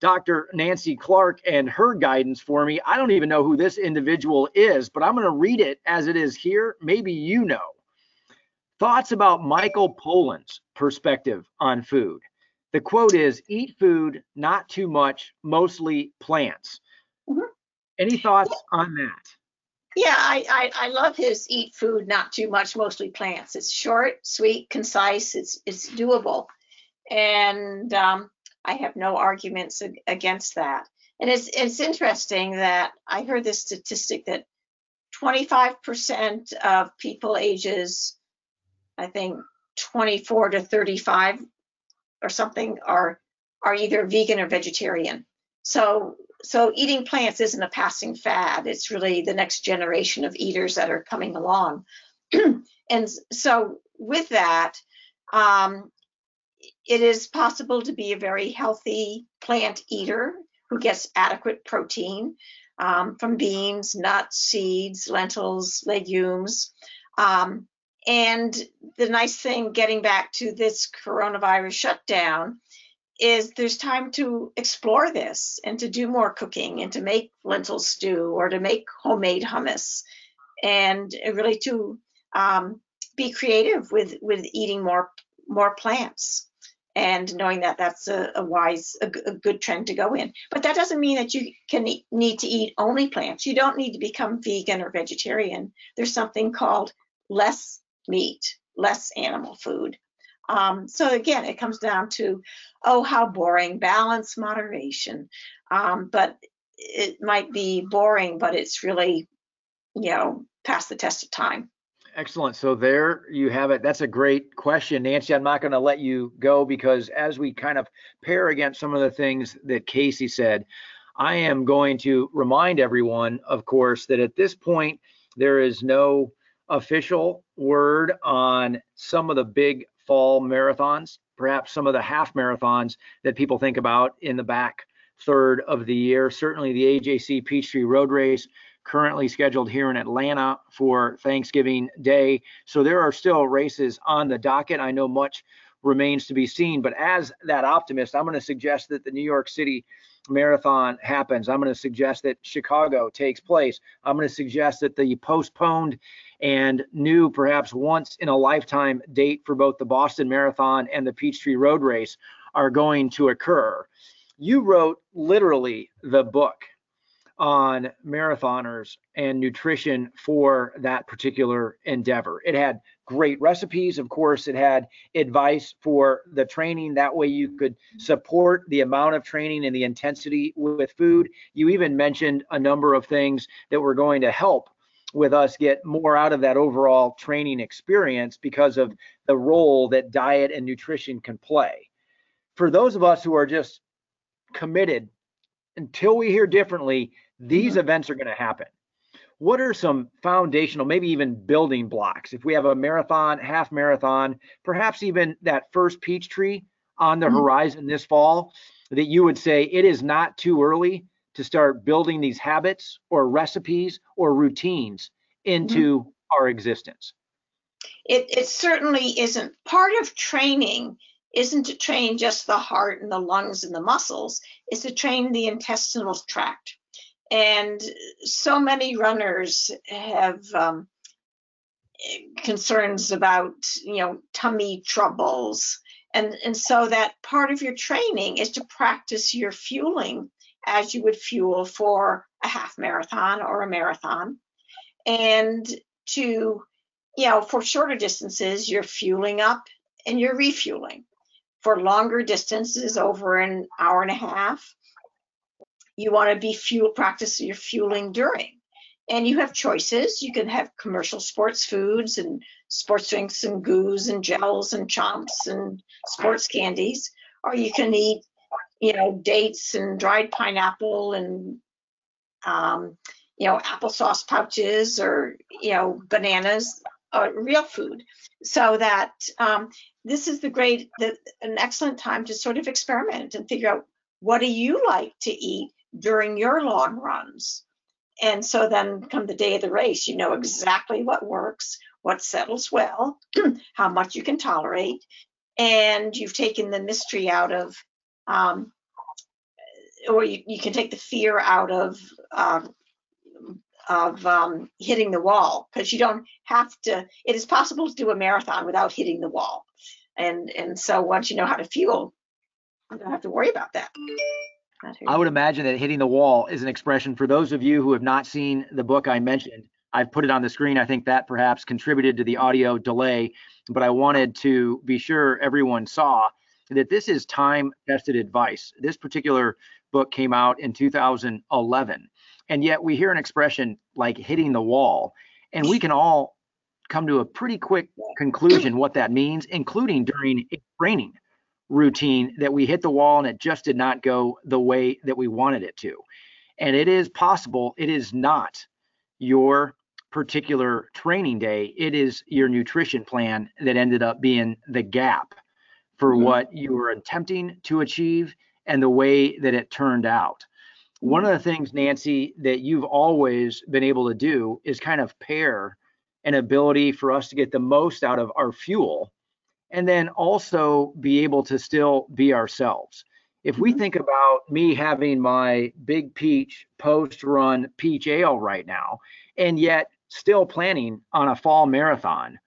Dr. Nancy Clark and her guidance for me. I don't even know who this individual is, but I'm going to read it as it is here. Maybe you know. Thoughts about Michael Pollan's perspective on food. The quote is Eat food, not too much, mostly plants. Mhm. Any thoughts on that? Yeah, I, I, I love his eat food, not too much, mostly plants. It's short, sweet, concise. It's it's doable, and um, I have no arguments against that. And it's it's interesting that I heard this statistic that 25% of people ages, I think 24 to 35 or something, are are either vegan or vegetarian. So so eating plants isn't a passing fad. It's really the next generation of eaters that are coming along. and so with that, um, it is possible to be a very healthy plant eater who gets adequate protein um, from beans, nuts, seeds, lentils, legumes. Um, and the nice thing, getting back to this coronavirus shutdown, is there's time to explore this and to do more cooking and to make lentil stew or to make homemade hummus and really to um, be creative with with eating more more plants and knowing that that's a, a wise a good trend to go in but that doesn't mean that you can need to eat only plants you don't need to become vegan or vegetarian there's something called less meat less animal food um, so again, it comes down to, oh, how boring, balance, moderation. Um, but it might be boring, but it's really, you know, past the test of time. Excellent. So there you have it. That's a great question, Nancy. I'm not going to let you go because as we kind of pair against some of the things that Kacy said, I am going to remind everyone, of course, that at this point, there is no official word on some of the big fall marathons, perhaps some of the half marathons that people think about in the back third of the year. Certainly the AJC Peachtree Road Race currently scheduled here in Atlanta for Thanksgiving Day. So there are still races on the docket. I know much remains to be seen, but as that optimist, I'm going to suggest that the New York City Marathon happens. I'm going to suggest that Chicago takes place. I'm going to suggest that the postponed and new, perhaps once in a lifetime date for both the Boston Marathon and the Peachtree Road Race are going to occur. You wrote literally the book on marathoners and nutrition for that particular endeavor. It had great recipes. Of course, it had advice for the training. That way you could support the amount of training and the intensity with food. You even mentioned a number of things that were going to help with us get more out of that overall training experience because of the role that diet and nutrition can play. For those of us who are just committed until we hear differently, these events are going to happen. What are some foundational, maybe even building blocks? If we have a marathon, half marathon, perhaps even that first Peachtree on the Mhm. horizon this fall, that you would say it is not too early to start building these habits or recipes or routines into our existence? It, it certainly isn't part of training isn't to train just the heart and the lungs and the muscles is to train the intestinal tract and so many runners have um, concerns about you know tummy troubles. And and so that part of your training is to practice your fueling as you would fuel for a half marathon or a marathon. And to you know for shorter distances you're fueling up and you're refueling. For longer distances over an hour and a half you want to be fuel practice your fueling during and you have choices. You can have commercial sports foods and sports drinks and goos and gels and chomps and sports candies, or you can eat, you know, dates and dried pineapple and, um, you know, applesauce pouches or, you know, bananas, or real food. So that um, this is the great, the, an excellent time to sort of experiment and figure out what do you like to eat during your long runs and so then come the day of the race, you know exactly what works, what settles well, how much you can tolerate, and you've taken the mystery out of, um, or you, you can take the fear out of um, of um, hitting the wall because you don't have to. It is possible to do a marathon without hitting the wall, and and so once you know how to fuel, you don't have to worry about that. I would imagine that hitting the wall is an expression for those of you who have not seen the book I mentioned. I've put it on the screen. I think that perhaps contributed to the audio delay, but I wanted to be sure everyone saw that this is time tested advice. This particular book came out in 2011, and yet we hear an expression like hitting the wall, and we can all come to a pretty quick conclusion what that means, including during training routine that we hit the wall and it just did not go the way that we wanted it to. And it is possible, it is not your particular training day, it is your nutrition plan that ended up being the gap for mm-hmm. what you were attempting to achieve and the way that it turned out. One of the things, Nancy, that you've always been able to do is kind of pair an ability for us to get the most out of our fuel and then also be able to still be ourselves. If we mm-hmm. think about me having my big peach post run peach ale right now, and yet still planning on a fall marathon,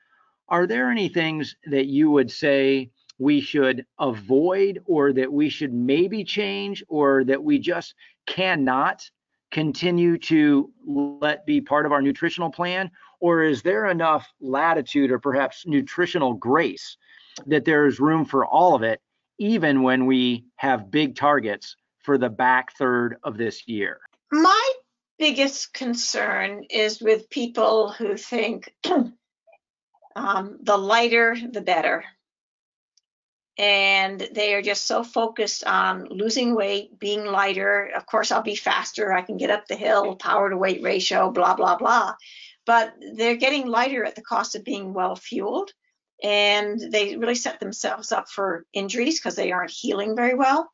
are there any things that you would say we should avoid or that we should maybe change or that we just cannot continue to let be part of our nutritional plan? Or is there enough latitude or perhaps nutritional grace that there's room for all of it, even when we have big targets for the back third of this year? My biggest concern is with people who think um, the lighter, the better. And they are just so focused on losing weight, being lighter. Of course, I'll be faster. I can get up the hill, power to weight ratio, blah, blah, blah. But they're getting lighter at the cost of being well fueled and they really set themselves up for injuries because they aren't healing very well.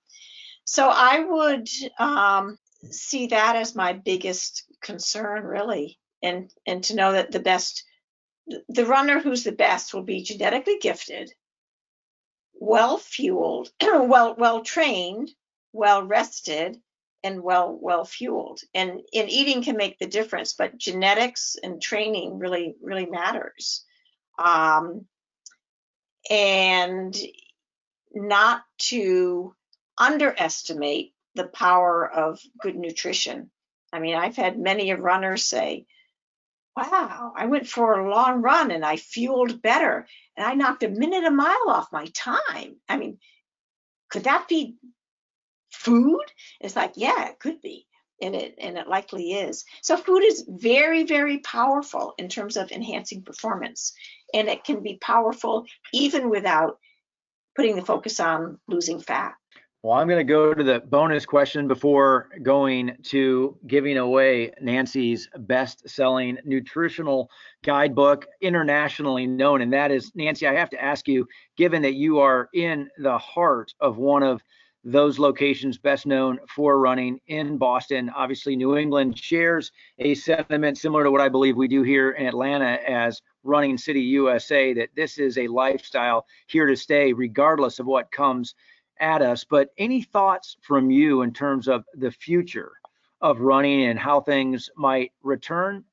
So I would um, see that as my biggest concern, really, and and to know that the best, the runner who's the best will be genetically gifted, well fueled, well well trained, well rested, and well well fueled. And and eating can make the difference, but genetics and training really really matters. Um, and not to underestimate the power of good nutrition. I mean, I've had many of runners say, Wow, I went for a long run and I fueled better and I knocked a minute a mile off my time. I mean, could that be food? It's like, yeah, it could be. And it and it likely is. So food is very, very powerful in terms of enhancing performance and it can be powerful even without putting the focus on losing fat. Well, I'm going to go to the bonus question before going to giving away Nancy's best selling nutritional guidebook, internationally known. And that is, Nancy, I have to ask you, given that you are in the heart of one of those locations best known for running in Boston. Obviously, New England shares a sentiment similar to what I believe we do here in Atlanta as running city USA that this is a lifestyle here to stay, regardless of what comes at us. But any thoughts from you in terms of the future of running and how things might return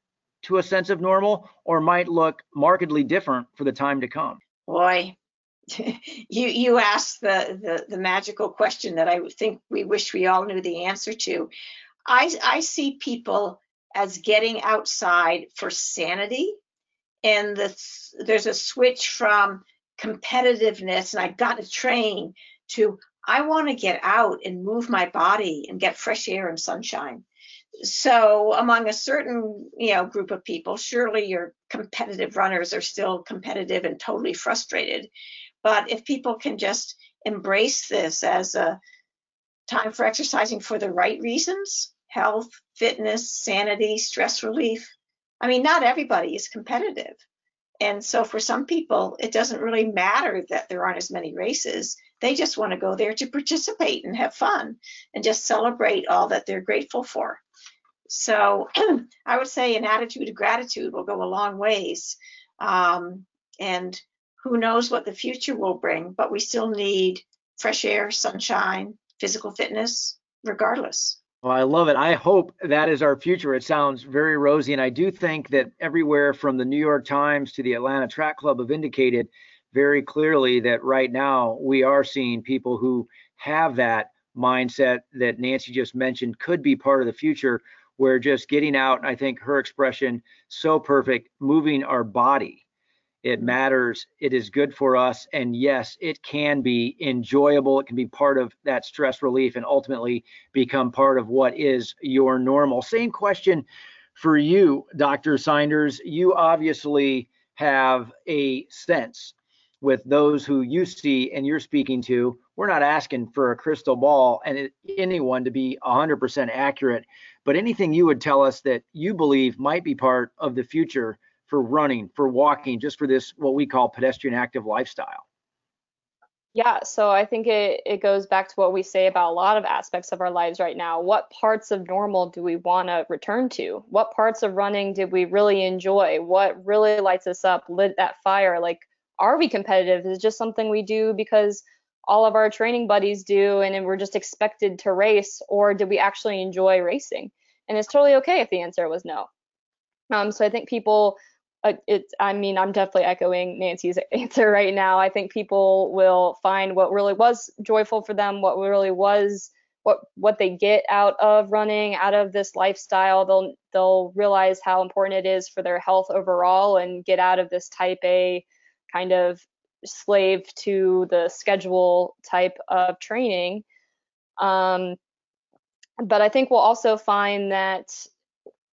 to a sense of normal or might look markedly different for the time to come? Boy, you you asked the, the the magical question that I think we wish we all knew the answer to. I I see people as getting outside for sanity, and the, there's a switch from competitiveness and I've got to train to I want to get out and move my body and get fresh air and sunshine. So among a certain, you know, group of people, surely your competitive runners are still competitive and totally frustrated. But if people can just embrace this as a time for exercising for the right reasons, health, fitness, sanity, stress relief. I mean, not everybody is competitive. And so for some people, it doesn't really matter that there aren't as many races. They just want to go there to participate and have fun and just celebrate all that they're grateful for. So I would say an attitude of gratitude will go a long ways. Um, and who knows what the future will bring, but we still need fresh air, sunshine, physical fitness, regardless. Well, I love it. I hope that is our future. It sounds very rosy. And I do think that everywhere from the New York Times to the Atlanta Track Club have indicated very clearly that right now we are seeing people who have that mindset that Nancy just mentioned could be part of the future, where just getting out, I think her expression, so perfect, moving our body it matters. It is good for us. And yes, it can be enjoyable. It can be part of that stress relief and ultimately become part of what is your normal. Same question for you, Dr. Seynders. You obviously have a sense with those who you see and you're speaking to. We're not asking for a crystal ball and anyone to be 100% accurate, but anything you would tell us that you believe might be part of the future for running, for walking, just for this what we call pedestrian active lifestyle? Yeah, so I think it, it goes back to what we say about a lot of aspects of our lives right now. What parts of normal do we want to return to? What parts of running did we really enjoy? What really lights us up, lit that fire? Like, are we competitive? Is it just something we do because all of our training buddies do and we're just expected to race? Or did we actually enjoy racing? And it's totally okay if the answer was no. Um, so I think people it's i mean i'm definitely echoing nancy's answer right now. I think people will find what really was joyful for them what really was what what they get out of running out of this lifestyle. They'll they'll realize how important it is for their health overall and get out of this type a kind of slave to the schedule type of training. Um, but i think we'll also find that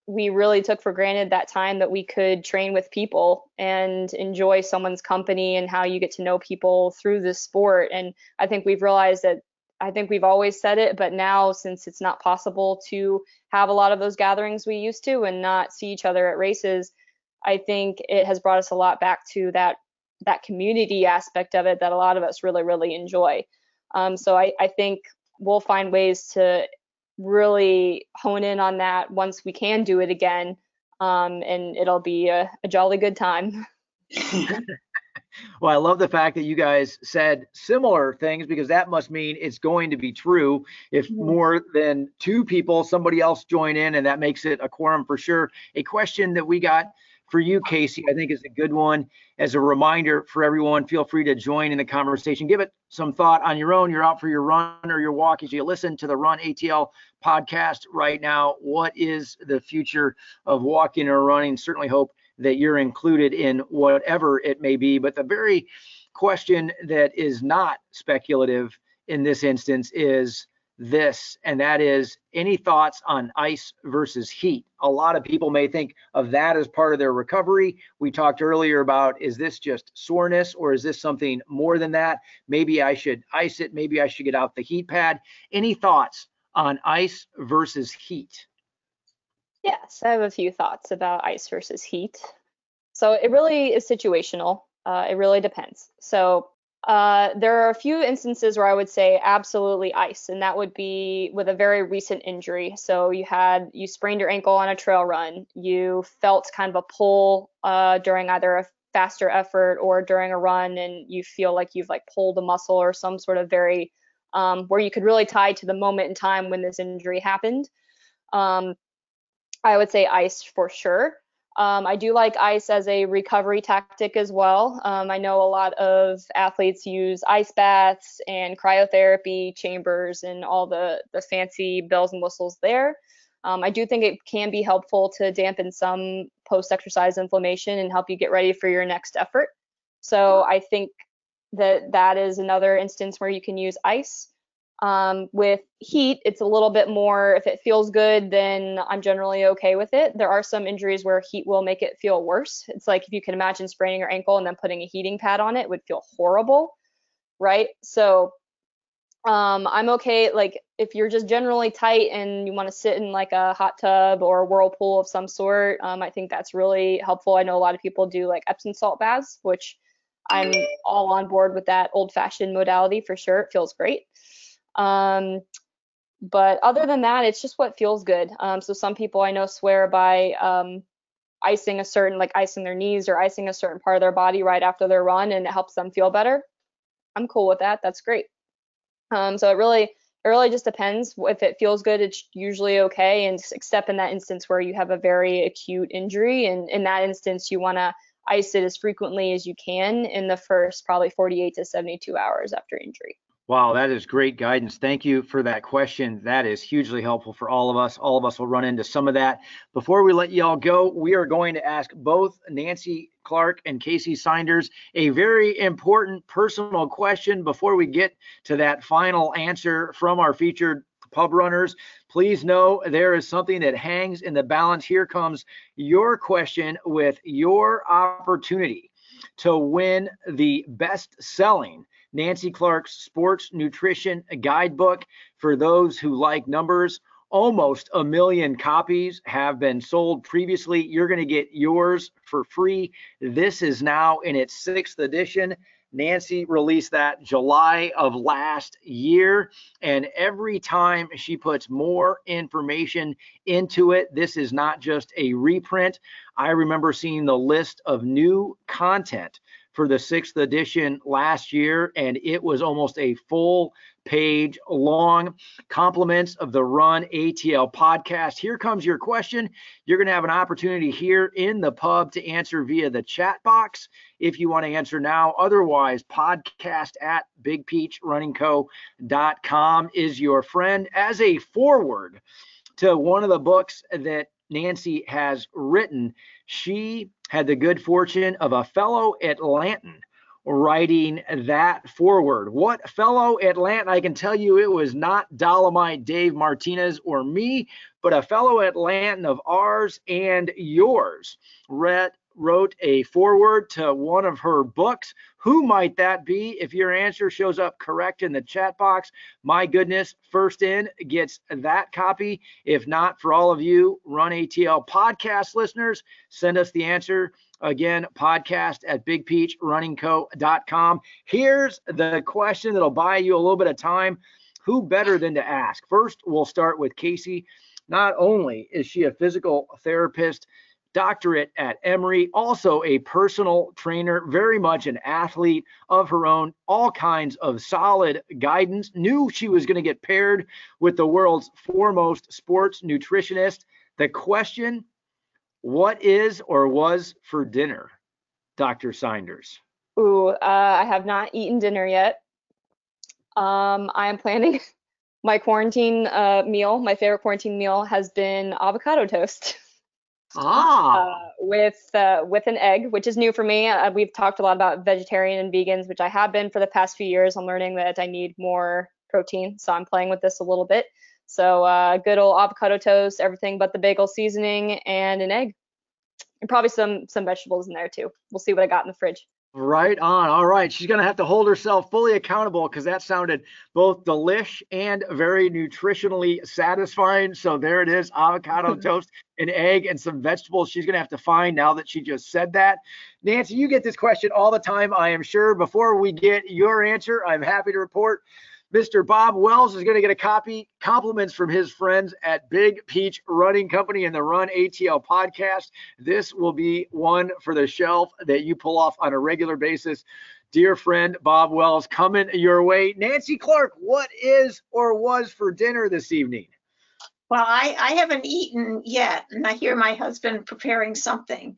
we really took for granted that time that we could train with people and enjoy someone's company and how you get to know people through this sport. And I think we've realized that I think we've always said it, but now since it's not possible to have a lot of those gatherings we used to and not see each other at races, I think it has brought us a lot back to that that community aspect of it that a lot of us really really enjoy. Um, so I, I think we'll find ways to really hone in on that once we can do it again. Um, and it'll be a, a jolly good time. well, I love the fact that you guys said similar things because that must mean it's going to be true. If mm-hmm. more than two people, somebody else join in, and that makes it a quorum for sure. A question that we got for you, Kacy, I think is a good one. As a reminder for everyone, feel free to join in the conversation. Give it some thought on your own. You're out for your run or your walk as you listen to the Run ATL podcast right now. What is the future of walking or running? Certainly hope that you're included in whatever it may be. But the very question that is not speculative in this instance is this, and that is any thoughts on ice versus heat? A lot of people may think of that as part of their recovery. We talked earlier about is this just soreness or is this something more than that? Maybe I should ice it, maybe I should get out the heat pad. Any thoughts on ice versus heat? Yes, I have a few thoughts about ice versus heat. So it really is situational. Uh, it really depends. So uh, there are a few instances where I would say absolutely ice, and that would be with a very recent injury. So you had you sprained your ankle on a trail run, you felt kind of a pull uh, during either a faster effort or during a run, and you feel like you've like pulled a muscle or some sort of very um, where you could really tie to the moment in time when this injury happened. Um, I would say ice for sure. Um, I do like ice as a recovery tactic as well. Um, I know a lot of athletes use ice baths and cryotherapy chambers and all the, the fancy bells and whistles there. Um, I do think it can be helpful to dampen some post exercise inflammation and help you get ready for your next effort. So I think that that is another instance where you can use ice. Um, with heat, it's a little bit more, if it feels good, then I'm generally okay with it. There are some injuries where heat will make it feel worse. It's like if you can imagine spraining your ankle and then putting a heating pad on it would feel horrible, right? So um, I'm okay, like if you're just generally tight and you want to sit in like a hot tub or a whirlpool of some sort, um, I think that's really helpful. I know a lot of people do like Epsom salt baths, which I'm all on board with that old fashioned modality for sure. It feels great. Um, but other than that, it's just what feels good. Um, so some people I know swear by um, icing a certain, like icing their knees or icing a certain part of their body right after their run, and it helps them feel better. I'm cool with that. That's great. Um, so it really, it really just depends. If it feels good, it's usually okay. And except in that instance where you have a very acute injury, and in that instance, you want to ice it as frequently as you can in the first probably 48 to 72 hours after injury. Wow, that is great guidance. Thank you for that question. That is hugely helpful for all of us. All of us will run into some of that. Before we let you all go, we are going to ask both Nancy Clark and Kacy Seynders a very important personal question before we get to that final answer from our featured pub runners. Please know there is something that hangs in the balance. Here comes your question with your opportunity to win the best selling Nancy Clark's Sports Nutrition Guidebook for those who like numbers. Almost a million copies have been sold previously. You're going to get yours for free. This is now in its sixth edition. Nancy released that July of last year. And every time she puts more information into it, this is not just a reprint. I remember seeing the list of new content for the sixth edition last year, and it was almost a full page long. Compliments of the Run ATL podcast. Here comes your question. You're going to have an opportunity here in the pub to answer via the chat box if you want to answer now. Otherwise, podcast at bigpeachrunningco.com is your friend. As a forward to one of the books that Nancy has written, she had the good fortune of a fellow Atlantan writing that forward. What fellow Atlantan? I can tell you it was not Dolomite Dave Martinez or me, but a fellow Atlantan of ours and yours. Rhett wrote a foreword to one of her books. Who might that be? If your answer shows up correct in the chat box, my goodness, first in gets that copy. If not, for all of you Run ATL podcast listeners, send us the answer. Again, podcast at bigpeachrunningco.com. Here's the question that'll buy you a little bit of time. Who better than to ask? First, we'll start with Kacy. Not only is she a physical therapist, doctorate at Emory, also a personal trainer, very much an athlete of her own, all kinds of solid guidance. Knew she was going to get paired with the world's foremost sports nutritionist. The question what is or was for dinner, Dr. Seynders? Ooh, uh, I have not eaten dinner yet. Um, I am planning my quarantine uh, meal. My favorite quarantine meal has been avocado toast. Ah. Uh, with uh, with an egg, which is new for me. Uh, we've talked a lot about vegetarian and vegans, which I have been for the past few years. I'm learning that I need more protein, so I'm playing with this a little bit. So uh, good old avocado toast, everything but the bagel seasoning, and an egg, and probably some some vegetables in there too. We'll see what I got in the fridge. Right on. All right. She's going to have to hold herself fully accountable because that sounded both delish and very nutritionally satisfying. So there it is avocado toast, an egg, and some vegetables she's going to have to find now that she just said that. Nancy, you get this question all the time, I am sure. Before we get your answer, I'm happy to report Mr. Bob Wells is going to get a copy. Compliments from his friends at Big Peach Running Company and the Run ATL podcast. This will be one for the shelf that you pull off on a regular basis. Dear friend Bob Wells, coming your way. Nancy Clark, what is or was for dinner this evening? Well, I, I haven't eaten yet, and I hear my husband preparing something.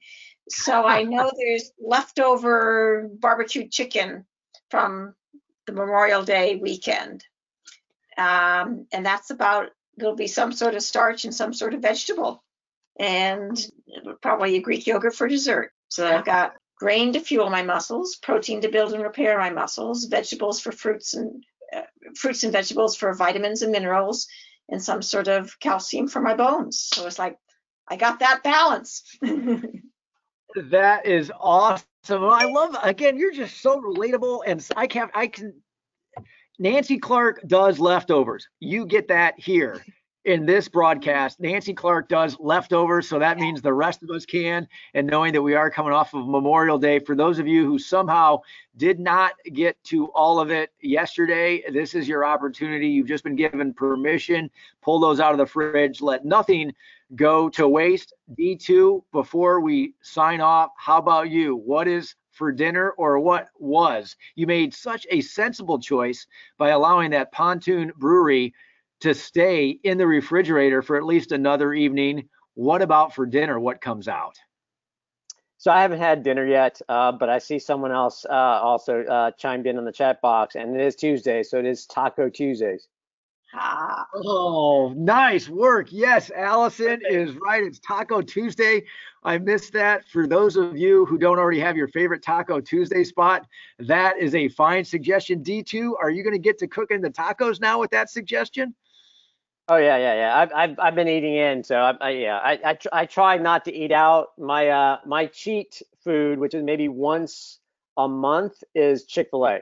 So I know there's leftover barbecued chicken from the Memorial Day weekend. Um, and that's about, there'll be some sort of starch and some sort of vegetable, and probably a Greek yogurt for dessert. So I've got grain to fuel my muscles, protein to build and repair my muscles, vegetables for fruits and uh, fruits and vegetables for vitamins and minerals, and some sort of calcium for my bones. So it's like I got that balance. that is awesome. I love again, you're just so relatable and I can't I can Nancy Clark does leftovers. You get that here in this broadcast. Nancy Clark does leftovers, so that means the rest of us can. And knowing that we are coming off of Memorial Day, for those of you who somehow did not get to all of it yesterday, this is your opportunity. You've just been given permission. Pull those out of the fridge. Let nothing go to waste. D2, before we sign off, how about you? What is for dinner or what was? You made such a sensible choice by allowing that pontoon brewery to stay in the refrigerator for at least another evening. What about for dinner? What comes out? So I haven't had dinner yet, uh, but I see someone else uh, also uh, chimed in on the chat box, and it is Tuesday, so it is Taco Tuesdays. Ah. Oh, nice work. Yes, Allison is right. It's Taco Tuesday. I missed that. For those of you who don't already have your favorite Taco Tuesday spot, that is a fine suggestion. D2, are you going to get to cooking the tacos now with that suggestion? Oh yeah, yeah, yeah. I've I've, I've been eating in, so I, I yeah, I I, tr- I try not to eat out. My uh my cheat food, which is maybe once a month, is Chick Fil A.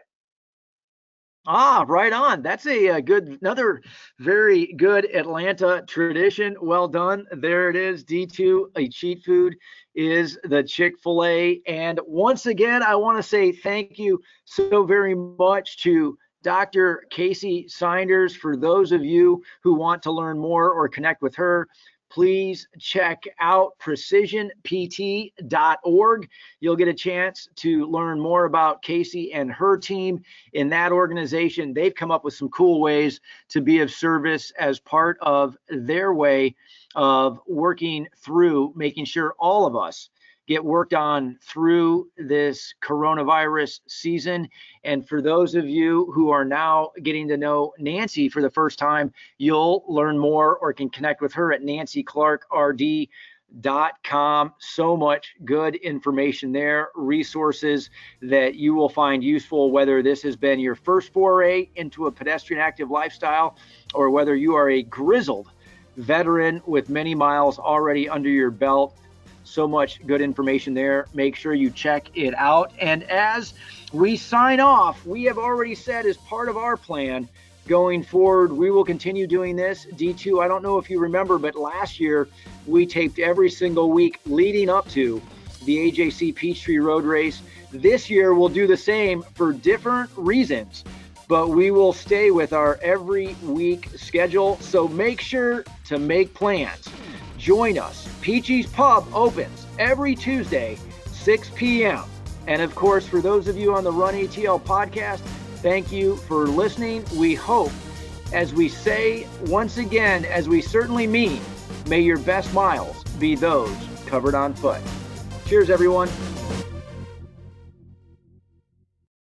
Ah, right on. That's a, a, good, another very good Atlanta tradition. Well done. There it is. D2, a cheat food is the Chick fil A. And once again, I want to say thank you so very much to Dr. Kacy Seynders. For those of you who want to learn more or connect with her, please check out precisionpt.org. You'll get a chance to learn more about Kacy and her team in that organization. They've come up with some cool ways to be of service as part of their way of working through making sure all of us get worked on through this coronavirus season. And for those of you who are now getting to know Nancy for the first time, you'll learn more or can connect with her at nancyclarkrd.com. So much good information there, resources that you will find useful, whether this has been your first foray into a pedestrian active lifestyle or whether you are a grizzled veteran with many miles already under your belt so much good information there. Make sure you check it out. And as we sign off, we have already said as part of our plan going forward, we will continue doing this. D2, I don't know if you remember, but last year we taped every single week leading up to the AJC Peachtree Road Race. This year we'll do the same for different reasons, but we will stay with our every week schedule. So make sure to make plans. Join us. Peachy's Pub opens every Tuesday, 6 p.m. And of course, for those of you on the Run ATL podcast, thank you for listening. We hope, as we say once again, as we certainly mean, may your best miles be those covered on foot. Cheers, everyone.